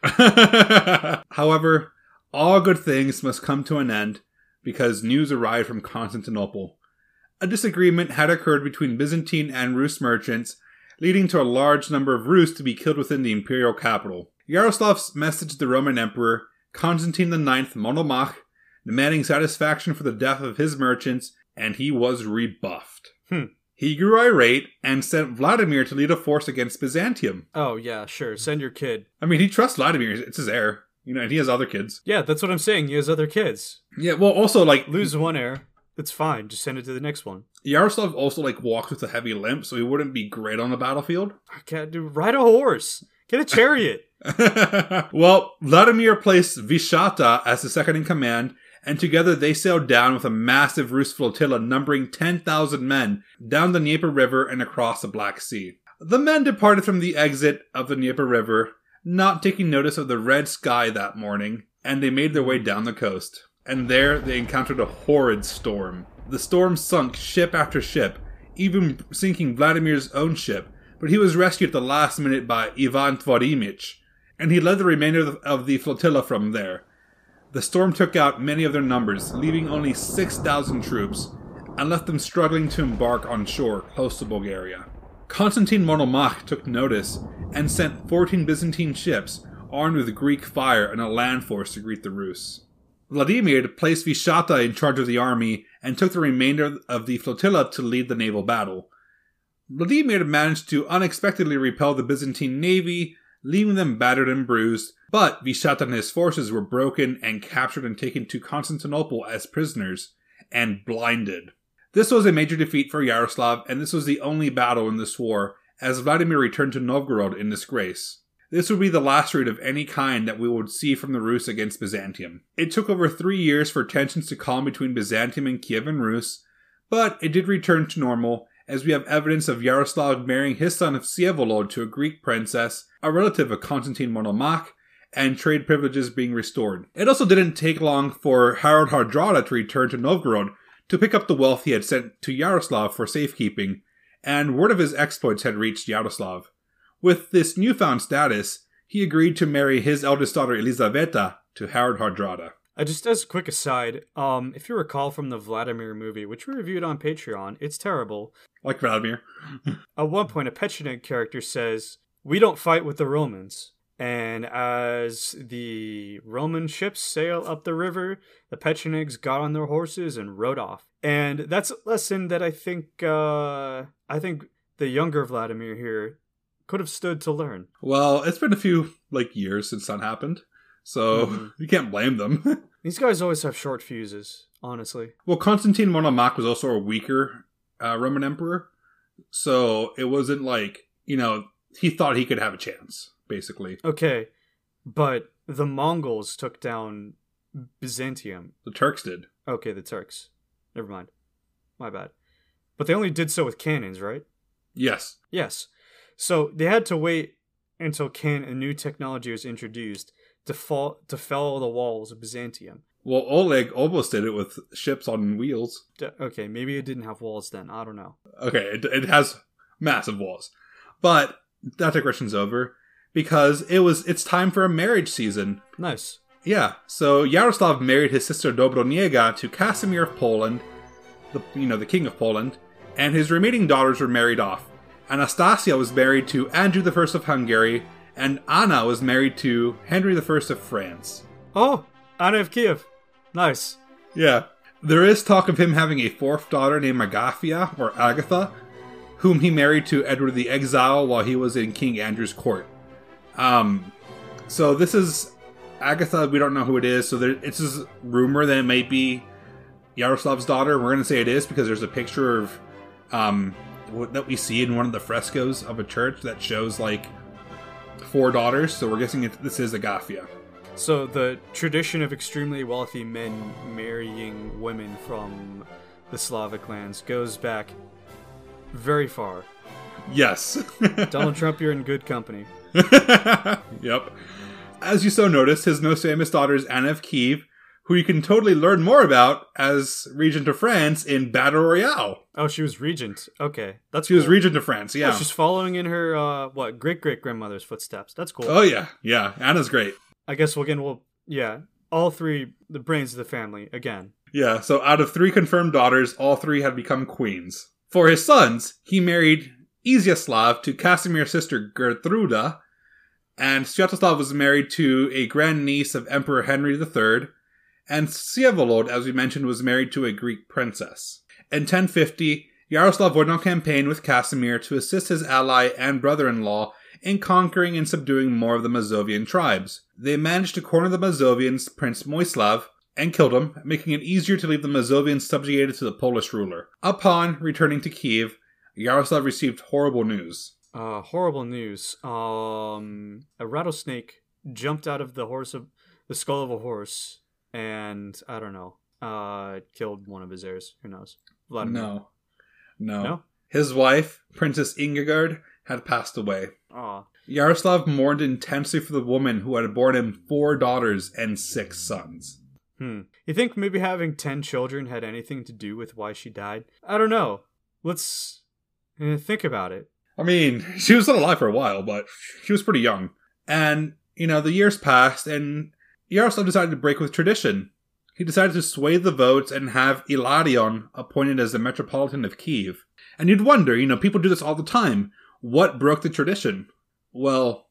Speaker 1: However, all good things must come to an end because news arrived from Constantinople. A disagreement had occurred between Byzantine and Rus merchants, leading to a large number of Rus to be killed within the imperial capital. Yaroslav's message to the Roman Emperor, Constantine IX Monomach, demanding satisfaction for the death of his merchants, and he was rebuffed. Hmm. He grew irate and sent Vladimir to lead a force against Byzantium.
Speaker 2: Oh yeah, sure. Send your kid.
Speaker 1: I mean, he trusts Vladimir; it's his heir, you know, and he has other kids.
Speaker 2: Yeah, that's what I'm saying. He has other kids.
Speaker 1: Yeah, well, also like
Speaker 2: Lose one heir. It's fine. Just send it to the next one.
Speaker 1: Yaroslav also like walks with a heavy limp, so he wouldn't be great on the battlefield.
Speaker 2: I can't do. Ride a horse. Get a chariot.
Speaker 1: well, Vladimir placed Vishata as the second in command, and together they sailed down with a massive Rus flotilla numbering 10,000 men down the Dnieper River and across the Black Sea. The men departed from the exit of the Dnieper River, not taking notice of the red sky that morning, and they made their way down the coast. And there they encountered a horrid storm. The storm sunk ship after ship, even sinking Vladimir's own ship, but he was rescued at the last minute by Ivan Tvorimich, and he led the remainder of the, of the flotilla from there. The storm took out many of their numbers, leaving only 6,000 troops, and left them struggling to embark on shore close to Bulgaria. Constantine Monomach took notice and sent 14 Byzantine ships armed with Greek fire and a land force to greet the Rus. Vladimir placed Vishata in charge of the army and took the remainder of the flotilla to lead the naval battle. Vladimir managed to unexpectedly repel the Byzantine navy, leaving them battered and bruised, but Vishata and his forces were broken and captured and taken to Constantinople as prisoners and blinded. This was a major defeat for Yaroslav, and this was the only battle in this war, as Vladimir returned to Novgorod in disgrace. This would be the last raid of any kind that we would see from the Rus against Byzantium. It took over three years for tensions to calm between Byzantium and Kievan Rus, but it did return to normal, as we have evidence of Yaroslav marrying his son of Vsevolod to a Greek princess, a relative of Constantine Monomach, and trade privileges being restored. It also didn't take long for Harald Hardrada to return to Novgorod to pick up the wealth he had sent to Yaroslav for safekeeping, and word of his exploits had reached Yaroslav. With this newfound status, he agreed to marry his eldest daughter Elizaveta to Harald Hardrada.
Speaker 2: Uh, just as a quick aside, um, if you recall from the Vladimir movie, which we reviewed on Patreon, it's terrible.
Speaker 1: Like Vladimir.
Speaker 2: At one point, a Pecheneg character says, "We don't fight with the Romans." And as the Roman ships sail up the river, the Pechenegs got on their horses and rode off. And that's a lesson that I think uh, I think the younger Vladimir here could have stood to learn.
Speaker 1: Well, it's been a few like years since that happened, so
Speaker 2: Mhm.
Speaker 1: you can't blame them.
Speaker 2: These guys always have short fuses, honestly.
Speaker 1: well, Constantine Monomach was also a weaker uh, Roman emperor, so it wasn't like you know he thought he could have a chance, basically.
Speaker 2: Okay, but the Mongols took down Byzantium.
Speaker 1: The Turks did.
Speaker 2: Okay, the Turks. Never mind. My bad. But they only did so with cannons, right?
Speaker 1: Yes.
Speaker 2: Yes. So they had to wait until can a new technology was introduced to fall to fell the walls of Byzantium.
Speaker 1: Well, Oleg almost did it with ships on wheels.
Speaker 2: D- okay, maybe it didn't have walls then. I don't know.
Speaker 1: Okay, it, it has massive walls, but that digression's over because it was it's time for a marriage season.
Speaker 2: Nice.
Speaker 1: Yeah, so Yaroslav married his sister Dobroniega to Casimir of Poland, the you know the king of Poland, and his remaining daughters were married off. Anastasia was married to Andrew I of Hungary, and Anna was married to Henry I of France.
Speaker 2: Oh, Anna of Kiev. Nice.
Speaker 1: Yeah. There is talk of him having a fourth daughter named Agafia, or Agatha, whom he married to Edward the Exile while he was in King Andrew's court. Um, so this is Agatha, we don't know who it is, so there, it's this rumor that it might be Yaroslav's daughter. We're going to say it is because there's a picture of um, that we see in one of the frescoes of a church that shows like four daughters, so we're guessing it, this is Agafia.
Speaker 2: So the tradition of extremely wealthy men marrying women from the Slavic lands goes back very far.
Speaker 1: Yes.
Speaker 2: Donald Trump, you're in good company.
Speaker 1: yep. As you so noticed, his most famous daughter is Anne of Kiev, who you can totally learn more about as regent of France in Battle Royale.
Speaker 2: Oh, she was regent. Okay, that's
Speaker 1: She was regent of France,
Speaker 2: Oh,
Speaker 1: yeah.
Speaker 2: she's following in her uh, what great great grandmother's footsteps. That's cool.
Speaker 1: Oh yeah, yeah. Anna's great.
Speaker 2: I guess we'll again we'll yeah all three the brains of the family again.
Speaker 1: Yeah, so out of three confirmed daughters, all three had become queens. For his sons, he married Izyaslav to Casimir's sister Gertruda, and Sviatoslav was married to a grandniece of Emperor Henry III, and Vsevolod, as we mentioned, was married to a Greek princess. In 1050, Yaroslav went on campaign with Casimir to assist his ally and brother in law in conquering and subduing more of the Mazovian tribes. They managed to corner the Mazovians, Prince Moislav, and killed him, making it easier to leave the Mazovians subjugated to the Polish ruler. Upon returning to Kiev, Yaroslav received horrible news.
Speaker 2: Uh, horrible news. Um, a rattlesnake jumped out of the horse of the skull of a horse, and I don't know, uh, killed one of his heirs. Who knows? Vladimir.
Speaker 1: No. No.
Speaker 2: No?
Speaker 1: His wife, Princess Ingigerd, had passed away.
Speaker 2: Aw.
Speaker 1: Yaroslav mourned intensely for the woman who had borne him four daughters and six sons.
Speaker 2: Hmm. You think maybe having ten children had anything to do with why she died? I don't know. Let's uh, think about it.
Speaker 1: I mean, she was still alive for a while, but she was pretty young. And, you know, the years passed, and Yaroslav decided to break with tradition. He decided to sway the votes and have Ilarion appointed as the Metropolitan of Kiev. And you'd wonder, you know, people do this all the time. What broke the tradition? Well,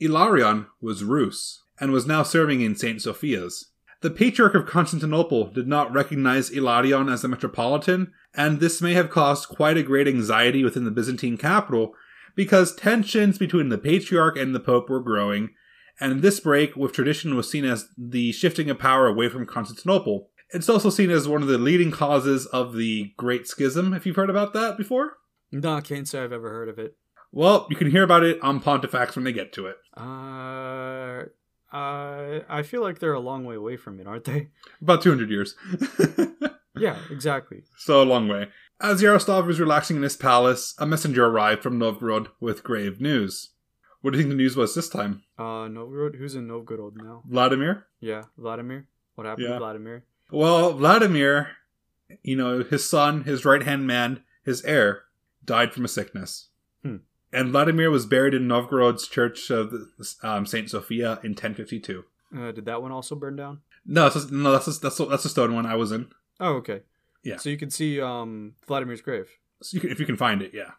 Speaker 1: Ilarion was Rus and was now serving in St. Sophia's. The Patriarch of Constantinople did not recognize Ilarion as the Metropolitan, and this may have caused quite a great anxiety within the Byzantine capital because tensions between the Patriarch and the Pope were growing, and this break with tradition was seen as the shifting of power away from Constantinople. It's also seen as one of the leading causes of the Great Schism, if you've heard about that before.
Speaker 2: No, I can't say I've ever heard of it.
Speaker 1: Well, you can hear about it on Pontifacts when they get to it.
Speaker 2: Uh, I I feel like they're a long way away from it, aren't they?
Speaker 1: About 200 years.
Speaker 2: Yeah, exactly.
Speaker 1: so a long way. As Yaroslav was relaxing in his palace, a messenger arrived from Novgorod with grave news. What do you think the news was this time?
Speaker 2: Uh, Novgorod. Who's in Novgorod now?
Speaker 1: Vladimir?
Speaker 2: Yeah, Vladimir. What happened
Speaker 1: Yeah.
Speaker 2: to Vladimir?
Speaker 1: Well, Vladimir, you know, his son, his right hand man, his heir, died from a sickness. And Vladimir was buried in Novgorod's church of um, Saint Sophia in 1052.
Speaker 2: Uh, did that one also burn down?
Speaker 1: No, that's a, no, that's a, that's that's a stone one I was in.
Speaker 2: Oh, okay.
Speaker 1: Yeah.
Speaker 2: So you can see um Vladimir's grave,
Speaker 1: So you can, if you can find it, yeah.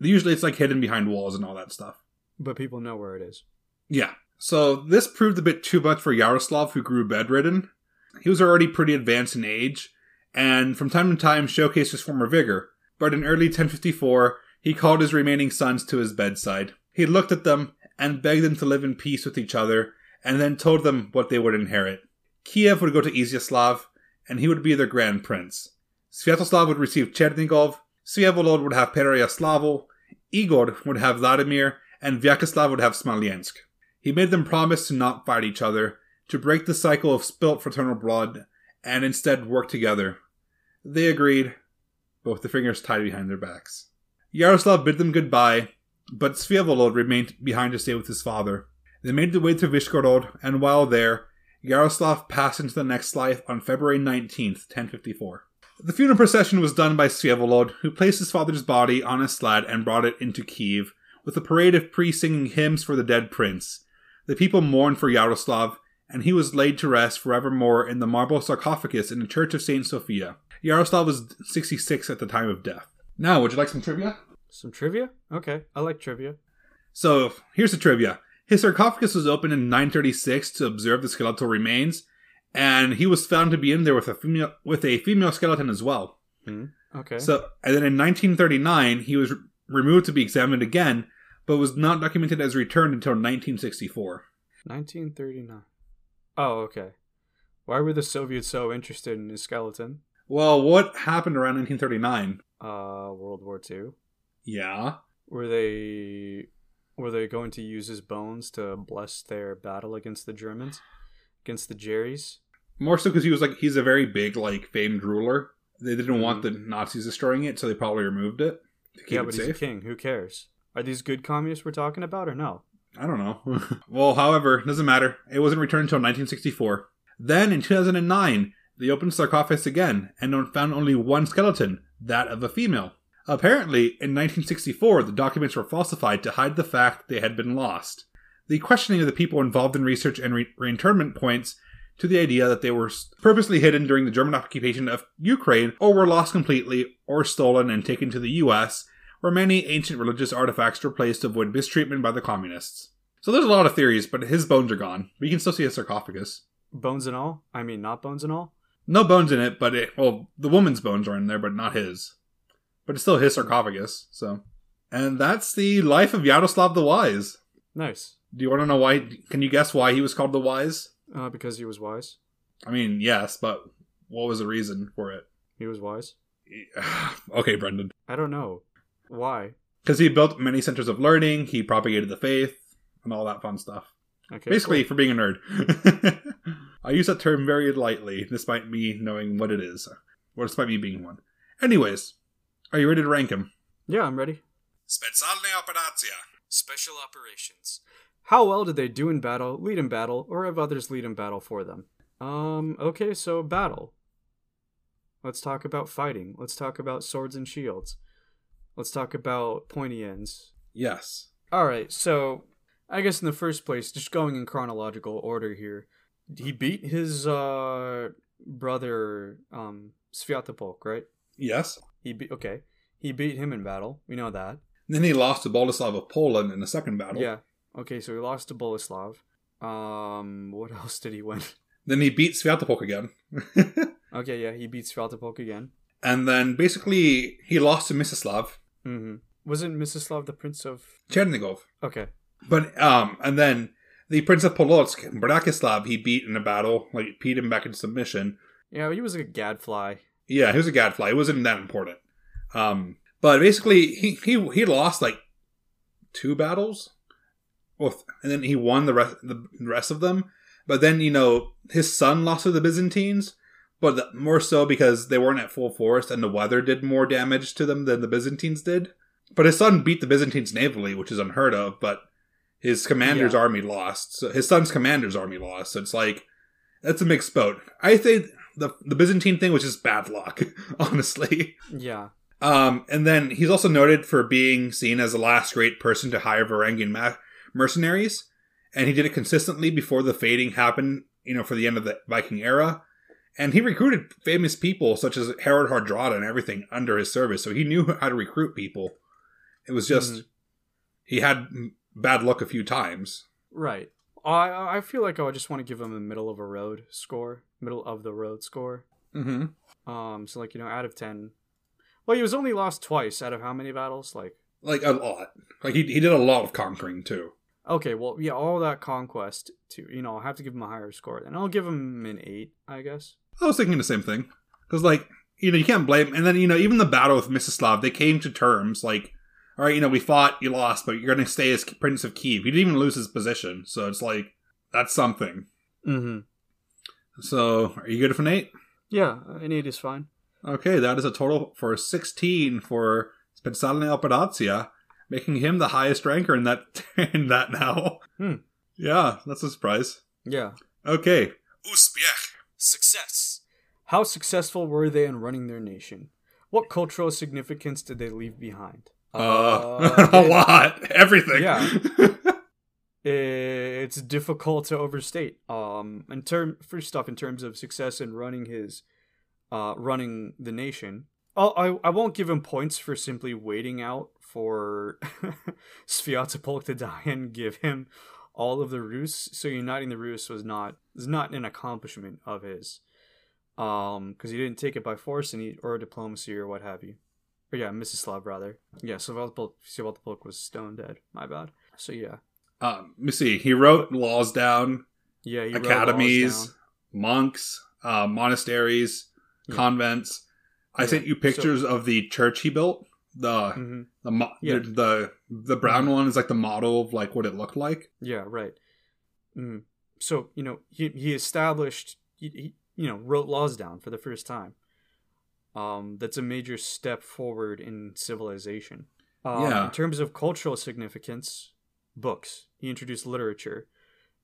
Speaker 1: Usually it's like hidden behind walls and all that stuff.
Speaker 2: but people know where it is.
Speaker 1: Yeah. So this proved a bit too much for Yaroslav, who grew bedridden. He was already pretty advanced in age, and from time to time showcased his former vigor. But in early 1054, he called his remaining sons to his bedside. He looked at them and begged them to live in peace with each other, and then told them what they would inherit. Kiev would go to Izyaslav, and he would be their grand prince. Sviatoslav would receive Chernigov, Sviavolod would have Pereyaslavl, Igor would have Vladimir, and Vyacheslav would have Smolensk. He made them promise to not fight each other, to break the cycle of spilt fraternal blood, and instead work together. They agreed, but with their fingers tied behind their backs. Yaroslav bid them goodbye, but Sviavolod remained behind to stay with his father. They made their way to Vishgorod, and while there, Yaroslav passed into the next life on February 19th, 1054. The funeral procession was done by Sviavolod, who placed his father's body on a sled and brought it into Kiev, with a parade of priests singing hymns for the dead prince. The people mourned for Yaroslav, and he was laid to rest forevermore in the marble sarcophagus in the Church of Saint Sophia. Yaroslav was 66 at the time of death. Now, would you like some trivia?
Speaker 2: Some trivia? Okay, I like trivia.
Speaker 1: So, here's the trivia. His sarcophagus was opened in 936 to observe the skeletal remains, and he was found to be in there with a female with a female skeleton as well.
Speaker 2: Hmm, okay.
Speaker 1: So, and then in 1939, he was re- removed to be examined again, but was not documented as returned until 1964.
Speaker 2: 1939. Oh, okay. Why were the Soviets so interested in his skeleton?
Speaker 1: Well, what happened around 1939?
Speaker 2: Uh, World War II.
Speaker 1: Yeah.
Speaker 2: Were they were they going to use his bones to bless their battle against the Germans, against the Jerrys?
Speaker 1: More so because he was like, he's a very big, like, famed ruler. They didn't want the Nazis destroying it, so they probably removed it
Speaker 2: yeah,
Speaker 1: it
Speaker 2: but he's a king. Who cares? Are these good communists we're talking about or no?
Speaker 1: I don't know. well, however, doesn't matter. It wasn't returned until 1964. Then, in 2009, they opened sarcophagus again and found only one skeleton, that of a female. Apparently, in 1964, the documents were falsified to hide the fact they had been lost. The questioning of the people involved in research and re- reinterment points to the idea that they were purposely hidden during the German occupation of Ukraine or were lost completely or stolen and taken to the US, where many ancient religious artifacts were placed to avoid mistreatment by the communists. So there's a lot of theories, but his bones are gone. You can still see a sarcophagus.
Speaker 2: Bones and all? I mean, not bones and all.
Speaker 1: No bones in it, but it, well, the woman's bones are in there, but not his. but it's still his sarcophagus. So, and that's the life of Yaroslav the Wise.
Speaker 2: Nice.
Speaker 1: Do you want to know why? Can you guess why he was called the Wise?
Speaker 2: Uh, because he was wise.
Speaker 1: I mean, yes, but what was the reason for it?
Speaker 2: He was wise.
Speaker 1: okay, Brendan.
Speaker 2: I don't know. Why?
Speaker 1: Because he built many centers of learning, he propagated the faith, and all that fun stuff.
Speaker 2: Okay.
Speaker 1: Basically,
Speaker 2: cool.
Speaker 1: for being a nerd. I use that term very lightly, despite me knowing what it is, or despite me being one. Anyways, are you ready to rank him?
Speaker 2: Yeah, I'm ready.
Speaker 1: Specjalne operacja.
Speaker 2: Special operations. How well did they do in battle, lead in battle, or have others lead in battle for them? Um, okay, so battle. Let's talk about fighting. Let's talk about swords and shields. Let's talk about pointy ends.
Speaker 1: Yes.
Speaker 2: Alright, so I guess in the first place, just going in chronological order here, he beat his uh brother um Sviatopolk, right?
Speaker 1: Yes.
Speaker 2: He beat okay. He beat him in battle. We know that.
Speaker 1: Then he lost to Boleslav of Poland in the second battle.
Speaker 2: Yeah. Okay, so he lost to Boleslav. Um, what else did he win?
Speaker 1: Then he beat Sviatopolk again.
Speaker 2: Okay, yeah, he beat Sviatopolk again.
Speaker 1: and then basically he lost to Mstislav
Speaker 2: Mm-hmm. Wasn't Mstislav the prince of?
Speaker 1: Chernigov.
Speaker 2: Okay.
Speaker 1: But um, and then the Prince of Polotsk, Bratislav, he beat in a battle, like beat him back into submission.
Speaker 2: Yeah, he was a gadfly.
Speaker 1: Yeah, he was a gadfly. It wasn't that important. Um, but basically, he he he lost like two battles, well, and then he won the rest the rest of them. But then you know his son lost to the Byzantines, but the, more so because they weren't at full force and the weather did more damage to them than the Byzantines did. But his son beat the Byzantines navally, which is unheard of. But his commander's
Speaker 2: Yeah.
Speaker 1: army lost. So his son's commander's army lost. So it's like that's a mixed boat. I think the the Byzantine thing was just bad luck, honestly.
Speaker 2: Yeah.
Speaker 1: Um, and then he's also noted for being seen as the last great person to hire Varangian ma- mercenaries, and he did it consistently before the fading happened. You know, for the end of the Viking era, and he recruited famous people such as Harald Hardrada and everything under his service. So he knew how to recruit people. It was just
Speaker 2: Mhm.
Speaker 1: he had bad luck a few times.
Speaker 2: Right. I I feel like I just want to give him a middle of a road score, middle of the road score.
Speaker 1: Mm-hmm.
Speaker 2: Um, so like you know, out of ten. Well, he was only lost twice out of how many battles? Like,
Speaker 1: Like a lot. Like he he did a lot of conquering too.
Speaker 2: okay, well, yeah, all that conquest too. You know, I'll have to give him a higher score. Then I'll give him an eight, I guess.
Speaker 1: I was thinking the same thing because, like, you know, you can't blame. And then, you know, even the battle with Mstislav, they came to terms. Like, all right, you know, we fought, you lost, but you're going to stay as Prince of Kiev. He didn't even lose his position, so it's like that's something.
Speaker 2: Mm-hmm.
Speaker 1: So, are you good for an eight?
Speaker 2: Yeah, an eight is fine.
Speaker 1: Okay, that is a total for sixteen for Specjalne Operacja, making him the highest ranker in that in that now.
Speaker 2: Hmm.
Speaker 1: Yeah, that's a surprise.
Speaker 2: Yeah.
Speaker 1: Okay. Uspiech.
Speaker 2: Success. How successful were they in running their nation? What cultural significance did they leave behind?
Speaker 1: Uh, a lot. Everything.
Speaker 2: Yeah. it's difficult to overstate. Um, in term first off, in terms of success in running his, uh, running the nation, I'll, I I won't give him points for simply waiting out for Sviatopolk to die and give him all of the Rus. So uniting the Rus was not is not an accomplishment of his, um, because he didn't take it by force and he or diplomacy or what have you. Or yeah, Mstislav rather. Yeah, Sviatopolk was stone dead. My bad. So yeah.
Speaker 1: Um, let me see. He wrote laws down,
Speaker 2: Yeah,
Speaker 1: academies,
Speaker 2: laws
Speaker 1: monks, uh, monasteries,
Speaker 2: Yeah.
Speaker 1: convents. I
Speaker 2: Yeah,
Speaker 1: sent you pictures of the church he built. The
Speaker 2: down. Mhm.
Speaker 1: the, mo-
Speaker 2: Yeah.
Speaker 1: the the the brown one is like the model of like what it looked like.
Speaker 2: Yeah, right. Mm. So you know he he established he, he you know wrote laws down for the first time. Um, that's a major step forward in civilization. Um,
Speaker 1: Yeah.
Speaker 2: In terms of cultural significance, books. He introduced literature,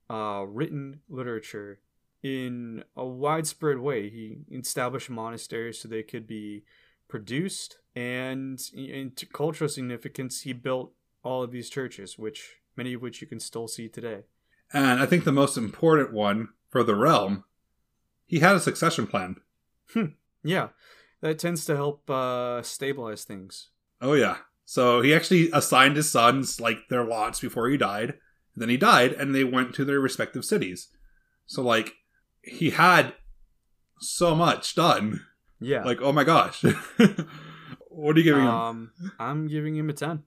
Speaker 2: uh, written literature, in a widespread way. He established monasteries so they could be produced, and in t- cultural significance, he built all of these churches, which many of which you can still see today.
Speaker 1: And I think the most important one for the realm, he had a succession plan.
Speaker 2: Yeah, that tends to help uh, stabilize things.
Speaker 1: Oh yeah. So he actually assigned his sons like their lots before he died. Then he died, and they went to their respective cities. So like he had so much done.
Speaker 2: Yeah,
Speaker 1: Like oh my gosh. What are you giving him?
Speaker 2: Um, I'm giving him a ten.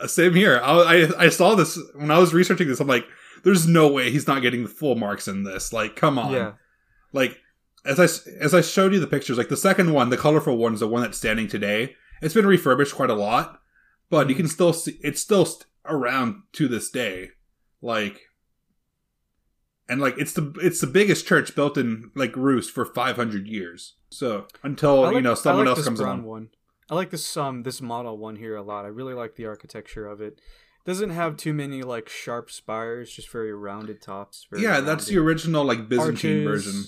Speaker 1: Uh, Same here. I, I I saw this when I was researching this. I'm like, there's no way he's not getting the full marks in this. Like, come on.
Speaker 2: Yeah,
Speaker 1: Like as I as I showed you the pictures, like the second one, the colorful one is the one that's standing today. It's been refurbished quite a lot, but you can still see it's still st- around to this day. Like, and like it's the it's the biggest church built in like Rus for 500 years. So until
Speaker 2: like-
Speaker 1: you know someone
Speaker 2: like
Speaker 1: else comes along.
Speaker 2: one. I like this um this model one here a lot. I really like the architecture of it. Doesn't have too many like sharp spires, just very rounded tops. Very
Speaker 1: Yeah, that's the original like Byzantine
Speaker 2: arches.
Speaker 1: version.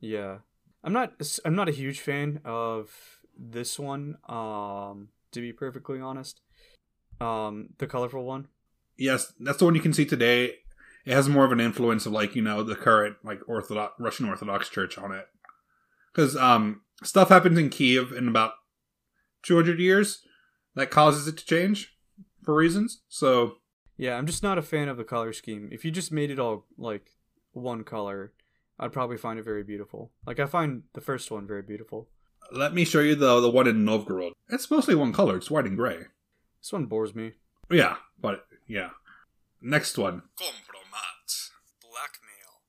Speaker 2: Yeah, I'm not I'm not a huge fan of this one. Um, to be perfectly honest, um, the colorful one.
Speaker 1: Yes, that's the one you can see today. It has more of an influence of like you know the current like Orthodox Russian Orthodox Church on it, because um stuff happens in Kiev in about two hundred years that causes it to change for reasons. So
Speaker 2: Yeah, I'm just not a fan of the color scheme. If you just made it all like one color, I'd probably find it very beautiful. Like I find the first one very beautiful.
Speaker 1: let me show you the the one in Novgorod. It's mostly one color. It's white and gray.
Speaker 2: This one bores me.
Speaker 1: Yeah, but yeah. Next one.
Speaker 2: Compromat. Blackmail.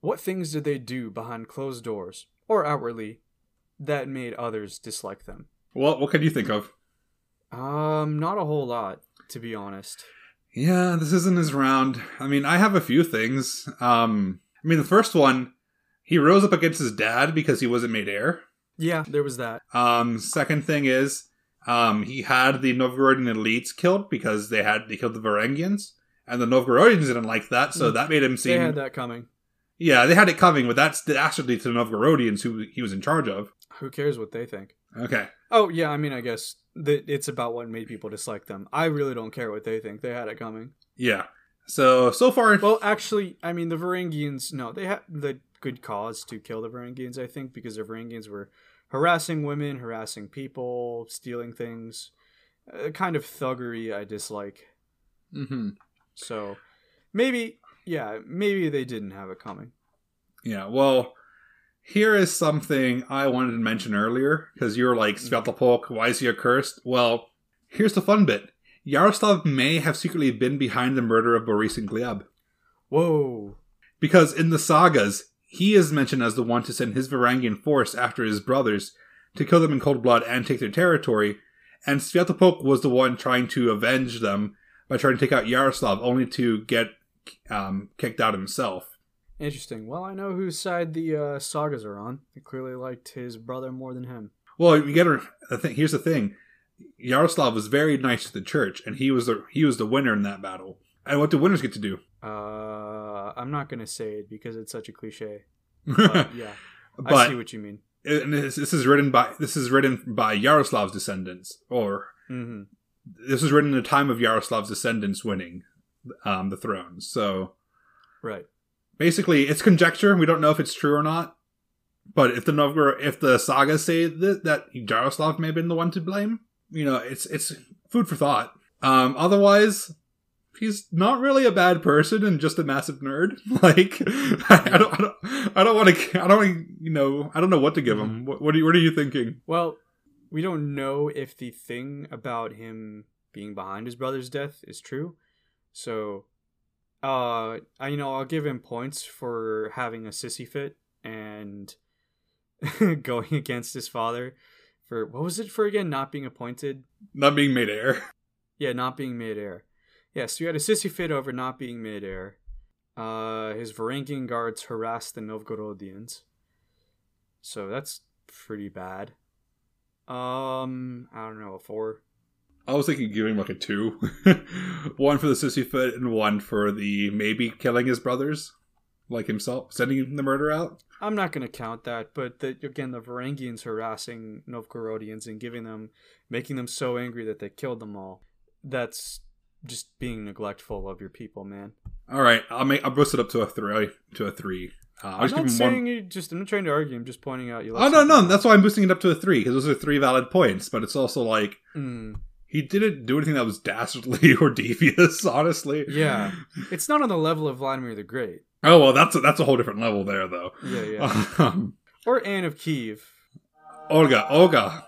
Speaker 2: What things did they do behind closed doors, or outwardly, that made others dislike them?
Speaker 1: Well, what can you think of?
Speaker 2: Um, not a whole lot, to be honest.
Speaker 1: Yeah, this isn't his round. I mean, I have a few things. Um, I mean, the first one, he rose up against his dad because he wasn't made heir.
Speaker 2: Yeah, there was that.
Speaker 1: Um, second thing is, um, he had the Novgorodian elites killed because they had they killed the Varangians, and the Novgorodians didn't like that, so
Speaker 2: Mm.
Speaker 1: that made him seem.
Speaker 2: They had that coming.
Speaker 1: Yeah, they had it coming, but that's dastardly to the Novgorodians who he was in charge of.
Speaker 2: Who cares what they think?
Speaker 1: Okay,
Speaker 2: Oh yeah, I mean, I guess that it's about what made people dislike them. I really don't care what they think. They had it coming.
Speaker 1: yeah. So so far,
Speaker 2: Well, actually, I mean, the Varangians, no, they had the good cause to kill the Varangians, I think, because the Varangians were harassing women, harassing people, stealing things. A kind of thuggery I dislike.
Speaker 1: hmm
Speaker 2: So maybe, yeah, maybe they didn't have it coming.
Speaker 1: yeah. Well, here is something I wanted to mention earlier because you were like Sviatopolk, why is he accursed? Well, here's the fun bit. Yaroslav may have secretly been behind the murder of Boris and Gleb.
Speaker 2: Whoa.
Speaker 1: Because in the sagas, he is mentioned as the one to send his Varangian force after his brothers to kill them in cold blood and take their territory, and Sviatopolk was the one trying to avenge them by trying to take out Yaroslav, only to get um, kicked out himself.
Speaker 2: Interesting. Well, I know whose side the uh, sagas are on. They clearly liked his brother more than him.
Speaker 1: Well, you thing. Here's the thing: Yaroslav was very nice to the church, and he was the he was the winner in that battle. And what do winners get to do?
Speaker 2: Uh, I'm not gonna say it because it's such a cliche. But yeah, I see what you mean.
Speaker 1: and this, this is written by this is written by Yaroslav's descendants, or
Speaker 2: hmm
Speaker 1: this was written in the time of Yaroslav's descendants winning um, the throne. So
Speaker 2: Right.
Speaker 1: basically, it's conjecture. We don't know if it's true or not. But if the Novgorod, if the sagas say that, that Yaroslav may have been the one to blame, you know, it's it's food for thought. Um, otherwise, he's not really a bad person and just a massive nerd. Like, I don't, I don't, I don't want to, I don't, wanna, you know, I don't know what to give him. What, what are you, what are you thinking?
Speaker 2: Well, we don't know if the thing about him being behind his brother's death is true. So, uh, I you know I'll give him points for having a sissy fit and going against his father for what was it for again? Not being appointed.
Speaker 1: Not being made heir.
Speaker 2: Yeah, not being made heir. Yeah, so you had a sissy fit over not being made heir. Uh, his Varangian guards harassed the Novgorodians. So that's pretty bad. Um, I don't know, a four.
Speaker 1: I was thinking giving him like a two, one for the sissy fit and one for the maybe killing his brothers, like himself, sending the murder out.
Speaker 2: I'm not gonna count that, but the, again, the Varangians harassing Novgorodians and giving them, making them so angry that they killed them all. That's just being neglectful of your people, man.
Speaker 1: All right, I'll make I'll boost it up to a three. To a three. Uh, I'll
Speaker 2: I'm
Speaker 1: just
Speaker 2: not saying
Speaker 1: one.
Speaker 2: you just. I'm not trying to argue. I'm just pointing out you.
Speaker 1: Oh no, no, that's why I'm boosting it up to a three because those are three valid points. But it's also like
Speaker 2: Mm,
Speaker 1: he didn't do anything that was dastardly or devious. Honestly,
Speaker 2: yeah, it's not on the level of Vladimir the Great.
Speaker 1: Oh well, that's a, that's a whole different level there, though.
Speaker 2: Yeah, yeah.
Speaker 1: Um,
Speaker 2: or Anne of Kiev.
Speaker 1: Olga, Olga.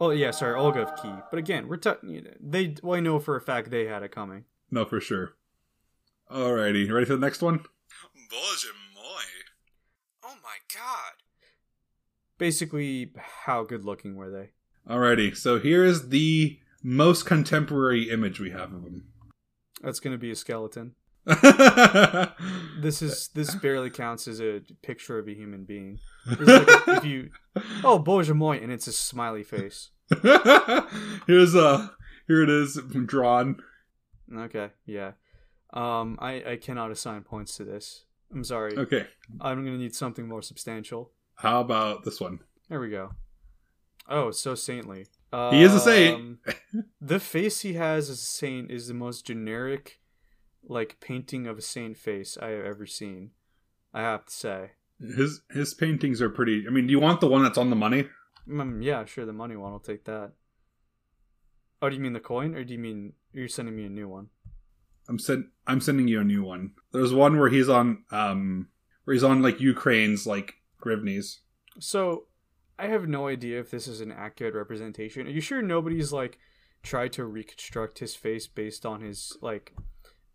Speaker 2: Oh yeah, sorry, Olga of Key. But again, we're talking. You know, they. Well, I know for a fact they had it coming.
Speaker 1: No, for sure. Alrighty, ready for the next one?
Speaker 3: Боже мой.
Speaker 2: Oh my god. Basically, how good looking were they?
Speaker 1: Alrighty, so here is the most contemporary image we have of him.
Speaker 2: That's gonna be a skeleton. This is this barely counts as a picture of a human being. Like if you, oh, moi, and it's a smiley face.
Speaker 1: Here's uh here it is drawn.
Speaker 2: Okay, yeah. Um, I I cannot assign points to this. I'm sorry.
Speaker 1: Okay.
Speaker 2: I'm gonna need something more substantial.
Speaker 1: How about this one?
Speaker 2: There we go. Oh, so saintly.
Speaker 1: He is a saint.
Speaker 2: Um, the face he has as a saint is the most generic, like painting of a saint face I have ever seen. I have to say.
Speaker 1: His his paintings are pretty I mean, do you want the one that's on the money?
Speaker 2: Mm, yeah, sure. The money one, I'll take that. Oh, do you mean the coin, or do you mean you're sending me a new one?
Speaker 1: I'm send I'm sending you a new one. There's one where he's on um where he's on like Ukraine's like grivnies.
Speaker 2: So, I have no idea if this is an accurate representation. Are you sure nobody's like tried to reconstruct his face based on his like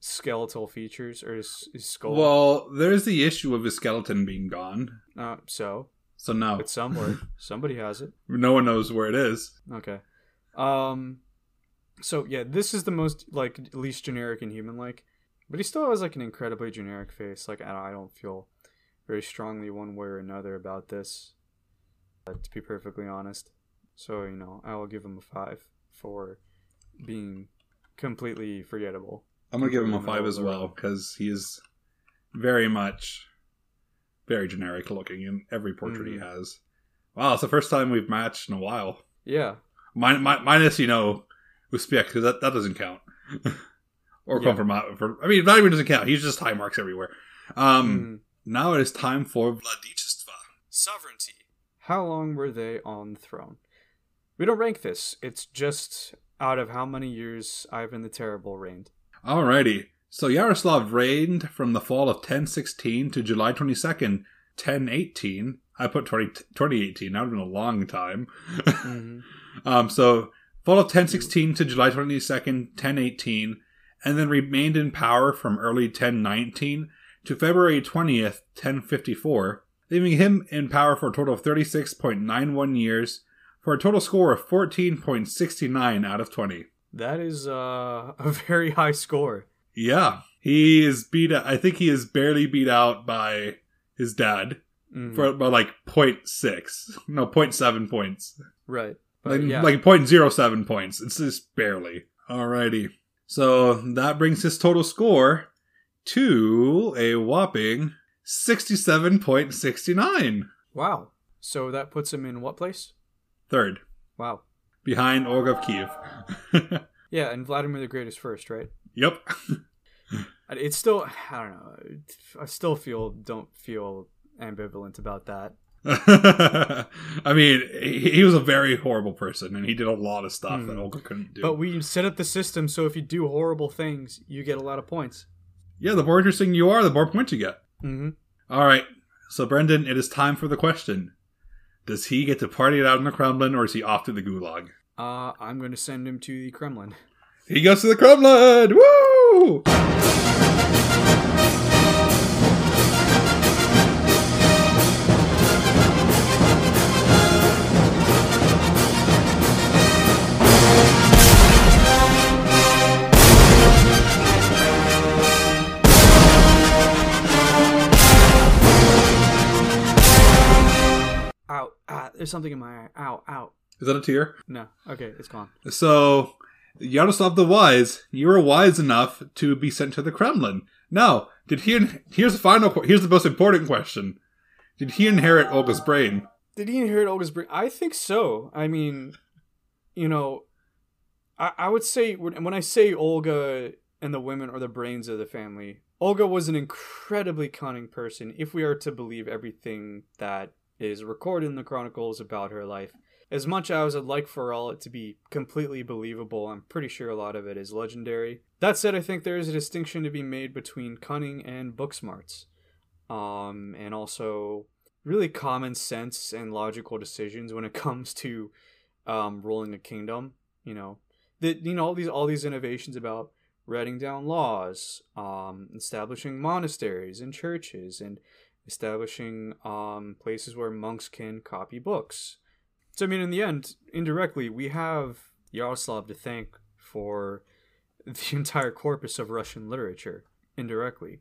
Speaker 2: skeletal features or his, his skull?
Speaker 1: Well, there's the issue of his skeleton being gone.
Speaker 2: uh, so
Speaker 1: So no.
Speaker 2: it's somewhere. Somebody has it.
Speaker 1: no one knows where it is.
Speaker 2: Okay. Um. So yeah, this is the most like least generic and human like, but he still has like an incredibly generic face. Like I don't, I don't feel very strongly one way or another about this. uh, to be perfectly honest, so you know I will give him a five for being completely forgettable.
Speaker 1: I'm gonna give him a five as well because he's very much very generic looking in every portrait mm. he
Speaker 2: mm-hmm.
Speaker 1: has. Wow, it's the first time we've matched in a while.
Speaker 2: Yeah,
Speaker 1: Min- minus you know Uspek because that, that doesn't count or
Speaker 2: yeah.
Speaker 1: from For, I mean, not even doesn't count. He's just high marks everywhere. Um,
Speaker 2: mm.
Speaker 1: Now it is time for
Speaker 3: Vladichestva,
Speaker 2: sovereignty. How long were they on the throne? We don't rank this. It's just out of how many years Ivan the Terrible reigned.
Speaker 1: Alrighty. So Yaroslav reigned from the fall of 1016 to July 22nd, 1018. I put 20, 2018. That would have been a long time.
Speaker 2: Mhm.
Speaker 1: um, so fall of 1016 to July 22nd, 1018, and then remained in power from early 1019 to February 20th, 1054, leaving him in power for a total of 36.91 years for a total score of 14.69 out of 20.
Speaker 2: That is uh, a very high score.
Speaker 1: Yeah, he is beat. I think he is barely beat out by his dad
Speaker 2: Mhm.
Speaker 1: for by like 0.6, no 0.7 points,
Speaker 2: right. But
Speaker 1: like
Speaker 2: yeah.
Speaker 1: like 0.07 points. It's just barely. Alrighty, so that brings his total score to a whopping 67.69.
Speaker 2: wow. So that puts him in what place?
Speaker 1: Third,
Speaker 2: Wow.
Speaker 1: Behind Olga of Kiev.
Speaker 2: Yeah, and Vladimir the Great is first, right?
Speaker 1: yep.
Speaker 2: It's still I don't know. I still feel don't feel ambivalent about that.
Speaker 1: I mean, he, he was a very horrible person, and he did a lot of stuff that
Speaker 2: Hmm.
Speaker 1: Olga couldn't do.
Speaker 2: But we set up the system so if you do horrible things, you get a lot of points.
Speaker 1: yeah, the more interesting you are, the more points you get.
Speaker 2: Mm-hmm.
Speaker 1: All right, so Brendan, it is time for the question: Does he get to party it out in the Kremlin, or is he off to the Gulag?
Speaker 2: Uh, I'm going to send him to the Kremlin.
Speaker 1: He goes to the Kremlin. Woo!
Speaker 2: There's something in my eye. Ow, ow.
Speaker 1: Is that a tear?
Speaker 2: No, okay, it's gone.
Speaker 1: So, Yaroslav the Wise, you were wise enough to be sent to the Kremlin. Now, did he? Here's the final. Here's the most important question: Did he inherit Olga's brain?
Speaker 2: Did he inherit Olga's brain? I think so. I mean, you know, I, I would say when when I say Olga and the women are the brains of the family, Olga was an incredibly cunning person. If we are to believe everything that is recorded in the chronicles about her life, as much as I'd like for all it to be completely believable, I'm pretty sure a lot of it is legendary. That said, I think there is a distinction to be made between cunning and book smarts, um, and also really common sense and logical decisions when it comes to um, ruling a kingdom. You know, that you know all these all these innovations about writing down laws, um, establishing monasteries and churches, and establishing um, places where monks can copy books. So I mean, in the end, indirectly, we have Yaroslav to thank for the entire corpus of Russian literature. Indirectly,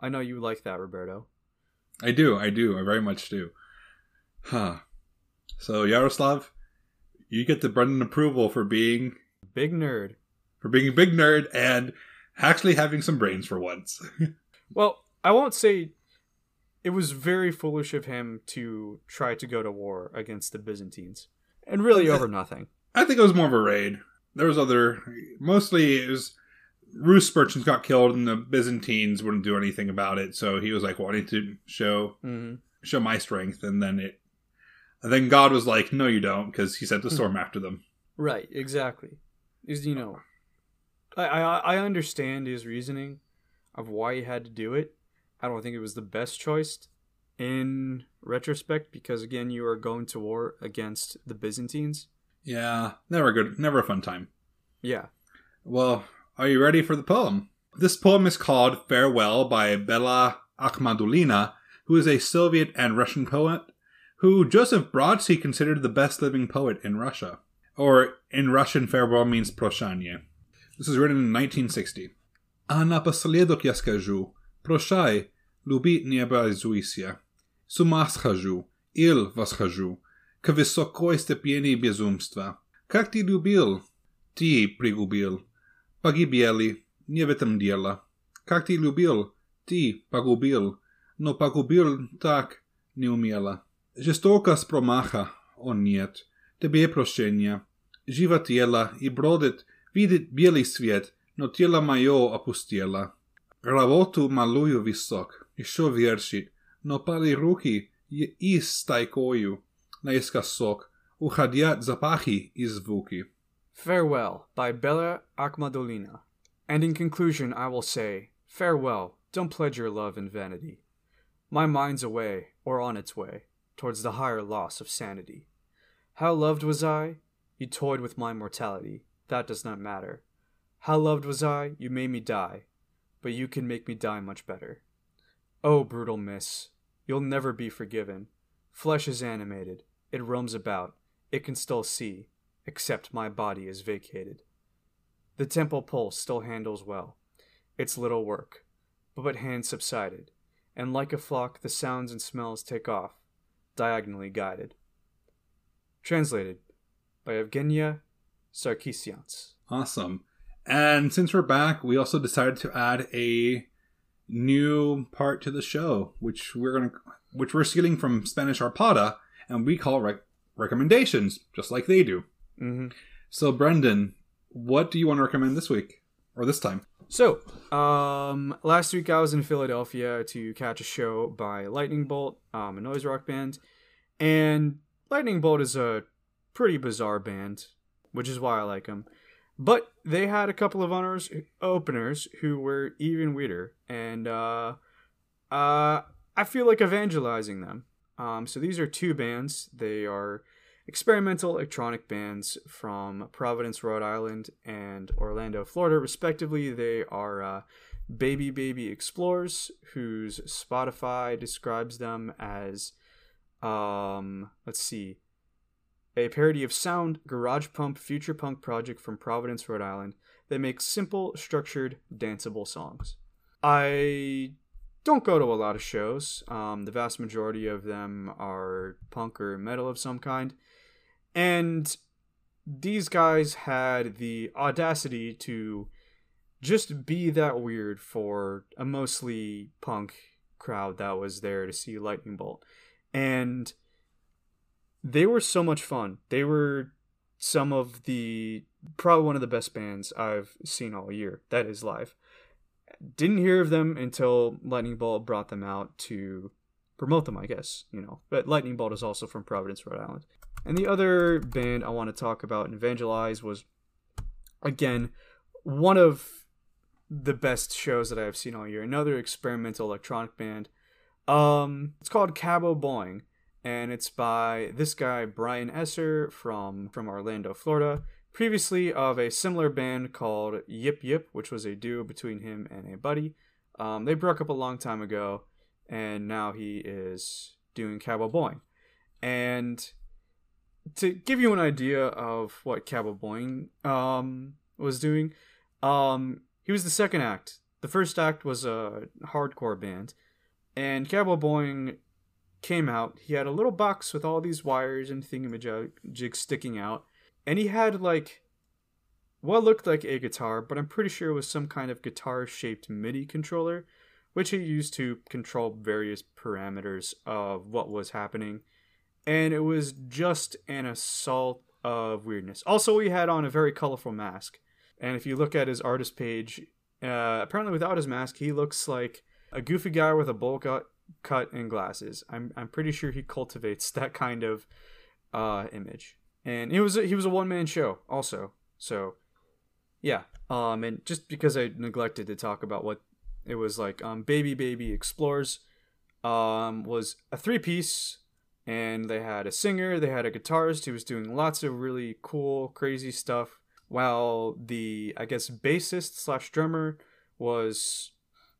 Speaker 2: I know you like that, Roberto.
Speaker 1: I do, I do, I very much do. Huh. So Yaroslav, you get the Brendan approval for being
Speaker 2: Big nerd.
Speaker 1: for being a big nerd and actually having some brains for once.
Speaker 2: Well, I won't say it was very foolish of him to try to go to war against the Byzantines, and really over nothing.
Speaker 1: I think it was more of a raid. There was other, mostly it was Rus merchants got killed and the Byzantines wouldn't do anything about it. So he was like wanting to show
Speaker 2: hmm
Speaker 1: show my strength, and then it, and then God was like, "No, you don't," because he sent the storm after them.
Speaker 2: Right, exactly. Is you know, I, I I understand his reasoning of why he had to do it. I don't think it was the best choice in retrospect because again, you are going to war against the Byzantines.
Speaker 1: Yeah, never good, never a fun time.
Speaker 2: Yeah.
Speaker 1: Well, are you ready for the poem? This poem is called Farewell by Bela Akhmadulina, who is a Soviet and Russian poet who Joseph Brodsky considered the best living poet in Russia. Or in Russian, farewell means proshanye. This was written in 1960. А напоследок я скажу, прощай, любить не обязуйся. С ума схожу, ил восхожу, к высокой степени безумства. Как ты любил, ты пригубил, погибели, не в этом дело. Как ты любил, ты погубил, но погубил так неумело. Жестокость промаха, он нет, тебе прощения. Живо тело и бродит, видит белый свет, но тело мое опустело. Ravotu maluju visok, i šo no pali ruki je istaj koju, naiska sok, uhadjat zapahi izvuki.
Speaker 2: Farewell by Bella Akhmadulina. And in conclusion, I will say, farewell, don't pledge your love in vanity. My mind's away, or on its way, towards the higher loss of sanity. How loved was I? You toyed with my mortality. That does not matter. How loved was I? You made me die. But you can make me die much better. Oh, brutal miss, you'll never be forgiven. Flesh is animated, it roams about, it can still see, except my body is vacated. The temple pulse still handles well, its little work, but but hands subsided, and like a flock the sounds and smells take off, diagonally guided. Translated by Evgenia Sarkisians.
Speaker 1: Awesome. And since we're back, we also decided to add a new part to the show, which we're gonna, which we're stealing from Spanish Arpada, and we call rec- recommendations, just like they do.
Speaker 2: Mm-hmm.
Speaker 1: So, Brendan, what do you want to recommend this week or this time?
Speaker 2: So, um, last week I was in Philadelphia to catch a show by Lightning Bolt, um, a noise rock band, and Lightning Bolt is a pretty bizarre band, which is why I like them. But they had a couple of owners, openers who were even weirder, and uh, uh, I feel like evangelizing them. Um, so these are two bands. They are experimental electronic bands from Providence, Rhode Island, and Orlando, Florida, respectively. They are uh, Baby Baby Explorers, whose Spotify describes them as, um, let's see, a parody of sound garage pump future punk project from Providence, Rhode Island that makes simple, structured, danceable songs. I don't go to a lot of shows. Um, the vast majority of them are punk or metal of some kind. And these guys had the audacity to just be that weird for a mostly punk crowd that was there to see Lightning Bolt. And they were so much fun. They were some of the probably one of the best bands I've seen all year. That is live. Didn't hear of them until Lightning Bolt brought them out to promote them, I guess, you know. But Lightning Bolt is also from Providence, Rhode Island. And the other band I want to talk about and evangelize was again one of the best shows that I have seen all year. Another experimental electronic band. Um, it's called Cabo Boing, and it's by this guy Brian Esser from from Orlando, Florida. Previously of a similar band called Yip Yip, which was a duo between him and a buddy. Um, they broke up a long time ago, and now he is doing Cabo Boing. And to give you an idea of what Cabo Boing um, was doing, um, he was the second act. The first act was a hardcore band, and Cabo Boing came out. He had a little box with all these wires and thingamajigs sticking out, and he had like what looked like a guitar, but I'm pretty sure it was some kind of guitar-shaped MIDI controller, which he used to control various parameters of what was happening and it was just an assault of weirdness. Also, he had on a very colorful mask, and if you look at his artist page, uh, apparently without his mask, he looks like a goofy guy with a bowl cut, cut and glasses. I'm I'm pretty sure he cultivates that kind of uh, image, and it was a, he was a one man show also. So, yeah. Um, and just because I neglected to talk about what it was like, um, Baby Baby Explores, um, was a three piece and they had a singer, they had a guitarist who was doing lots of really cool, crazy stuff, while the I guess bassist slash drummer was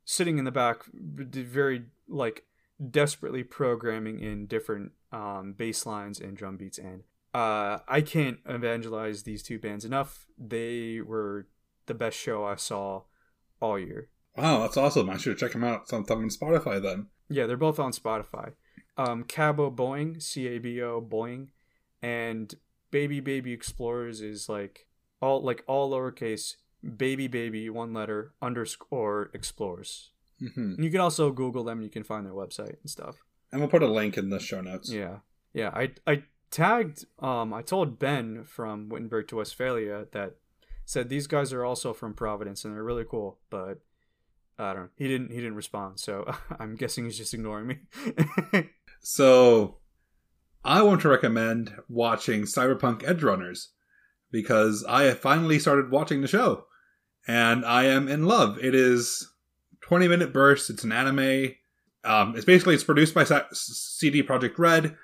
Speaker 2: sitting in the back, very like desperately programming in different um, bass lines and drum beats. And uh, I can't evangelize these two bands enough. They were the best show I saw all year.
Speaker 1: Wow, that's awesome! I should check them out sometime on Spotify then.
Speaker 2: Yeah, they're both on Spotify um, Cabo Boing C A B O Boing and Baby Baby Explorers is like all like all lowercase baby baby one letter underscore explorers.
Speaker 1: Mm-hmm.
Speaker 2: You can also Google them. You can find their website and stuff.
Speaker 1: And we'll put a link in the show notes.
Speaker 2: Yeah, yeah. I I tagged. Um, I told Ben from Wittenberg to Westphalia that said these guys are also from Providence and they're really cool, but I don't know. He didn't. He didn't respond. So I'm guessing he's just ignoring me.
Speaker 1: So, I want to recommend watching Cyberpunk Edgerunners because I have finally started watching the show and I am in love. It is 20 minute bursts. It's an anime. Um, it's basically it's produced by CD Projekt Red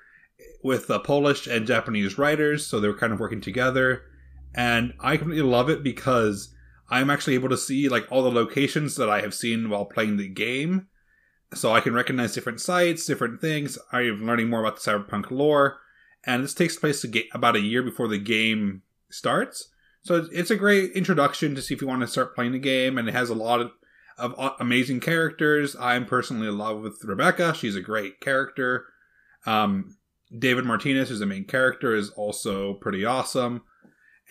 Speaker 1: with uh, Polish and Japanese writers, so they were kind of working together. And I completely love it because I'm actually able to see like all the locations that I have seen while playing the game so I can recognize different sites, different things. I'm learning more about the cyberpunk lore, and this takes place about a year before the game starts. So it's a great introduction to see if you want to start playing the game, and it has a lot of, of amazing characters. I'm personally in love with Rebecca; she's a great character. Um, David Martinez, who's the main character, is also pretty awesome,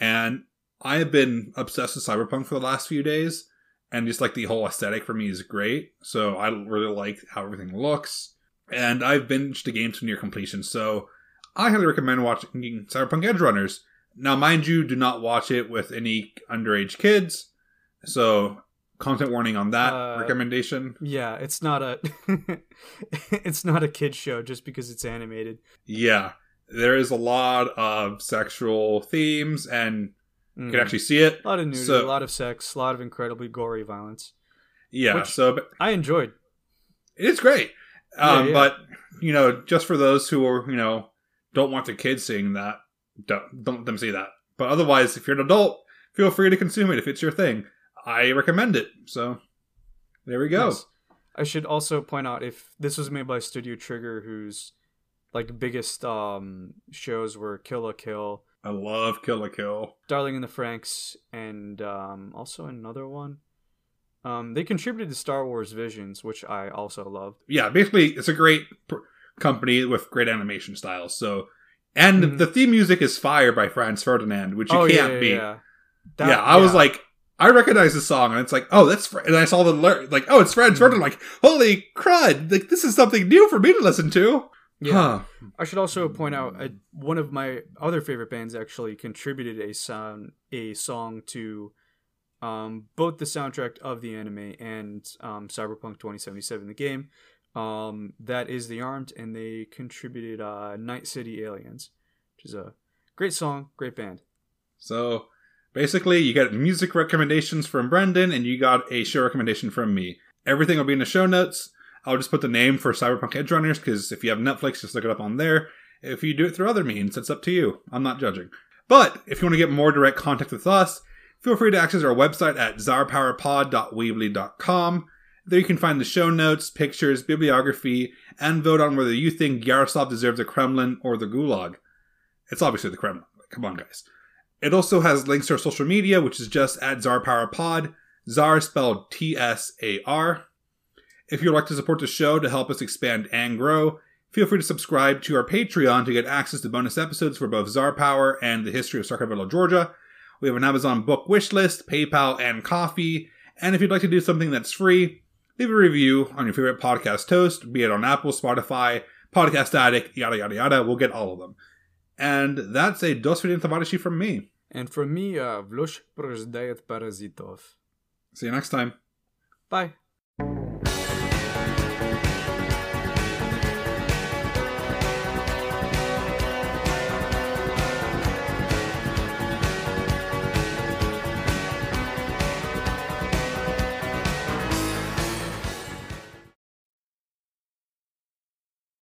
Speaker 1: and I have been obsessed with Cyberpunk for the last few days and just like the whole aesthetic for me is great. So I really like how everything looks, and I've binged the game to near completion. So I highly recommend watching Cyberpunk Edgerunners. Now, mind you, do not watch it with any underage kids. So content warning on that uh, recommendation.
Speaker 2: Yeah, it's not a it's not a kid show just because it's animated.
Speaker 1: Yeah. There is a lot of sexual themes and Mm. You can actually see it.
Speaker 2: A lot of nudity, so, a lot of sex, a lot of incredibly gory violence.
Speaker 1: Yeah, so
Speaker 2: I enjoyed.
Speaker 1: It's great, um, yeah, yeah. but you know, just for those who are you know don't want their kids seeing that, don't don't let them see that. But otherwise, if you're an adult, feel free to consume it if it's your thing. I recommend it. So there we go. Yes.
Speaker 2: I should also point out if this was made by Studio Trigger, whose like biggest um shows were Kill la Kill,
Speaker 1: I love Kill la Kill.
Speaker 2: Darling in the Franxx and um, also another one. Um, they contributed to Star Wars Visions, which I also loved.
Speaker 1: Yeah, basically, it's a great pr- company with great animation styles. So, and mm-hmm. the theme music is "Fire" by Franz Ferdinand, which you oh, can't yeah, yeah, beat. Yeah, that, yeah I was like, I recognize the song, and it's like, oh, that's Fr-. and I saw the alert, like, oh, it's Franz mm-hmm. Ferdinand. Like, holy crud! Like, this is something new for me to listen to.
Speaker 2: Yeah. Huh. I should also point out I, one of my other favorite bands actually contributed a song a song to um, both the soundtrack of the anime and um, Cyberpunk 2077 the game. Um, that is the Armed, and they contributed uh, Night City Aliens, which is a great song, great band.
Speaker 1: So basically, you get music recommendations from Brendan, and you got a show recommendation from me. Everything will be in the show notes. I'll just put the name for Cyberpunk Edgerunners because if you have Netflix, just look it up on there. If you do it through other means, it's up to you. I'm not judging. But if you want to get more direct contact with us, feel free to access our website at tsarpowerpod.weebly.com. There you can find the show notes, pictures, bibliography, and vote on whether you think Yaroslav deserves the Kremlin or the Gulag. It's obviously the Kremlin. Come on, guys. It also has links to our social media, which is just at tsarpowerpod. Tsar spelled T S A R. If you'd like to support the show to help us expand and grow, feel free to subscribe to our Patreon to get access to bonus episodes for both Tsar Power and the history of Sarkarville, Georgia. We have an Amazon book wish list, PayPal, and Ko-Fi. And if you'd like to do something that's free, leave a review on your favorite podcast host, be it on Apple, Spotify, Podcast Addict, yada yada yada. We'll get all of them. And that's a dos tovaryshi from me.
Speaker 2: And for me, uh, Vlosh Prozhdaet Parazitov.
Speaker 1: See you next time.
Speaker 2: Bye.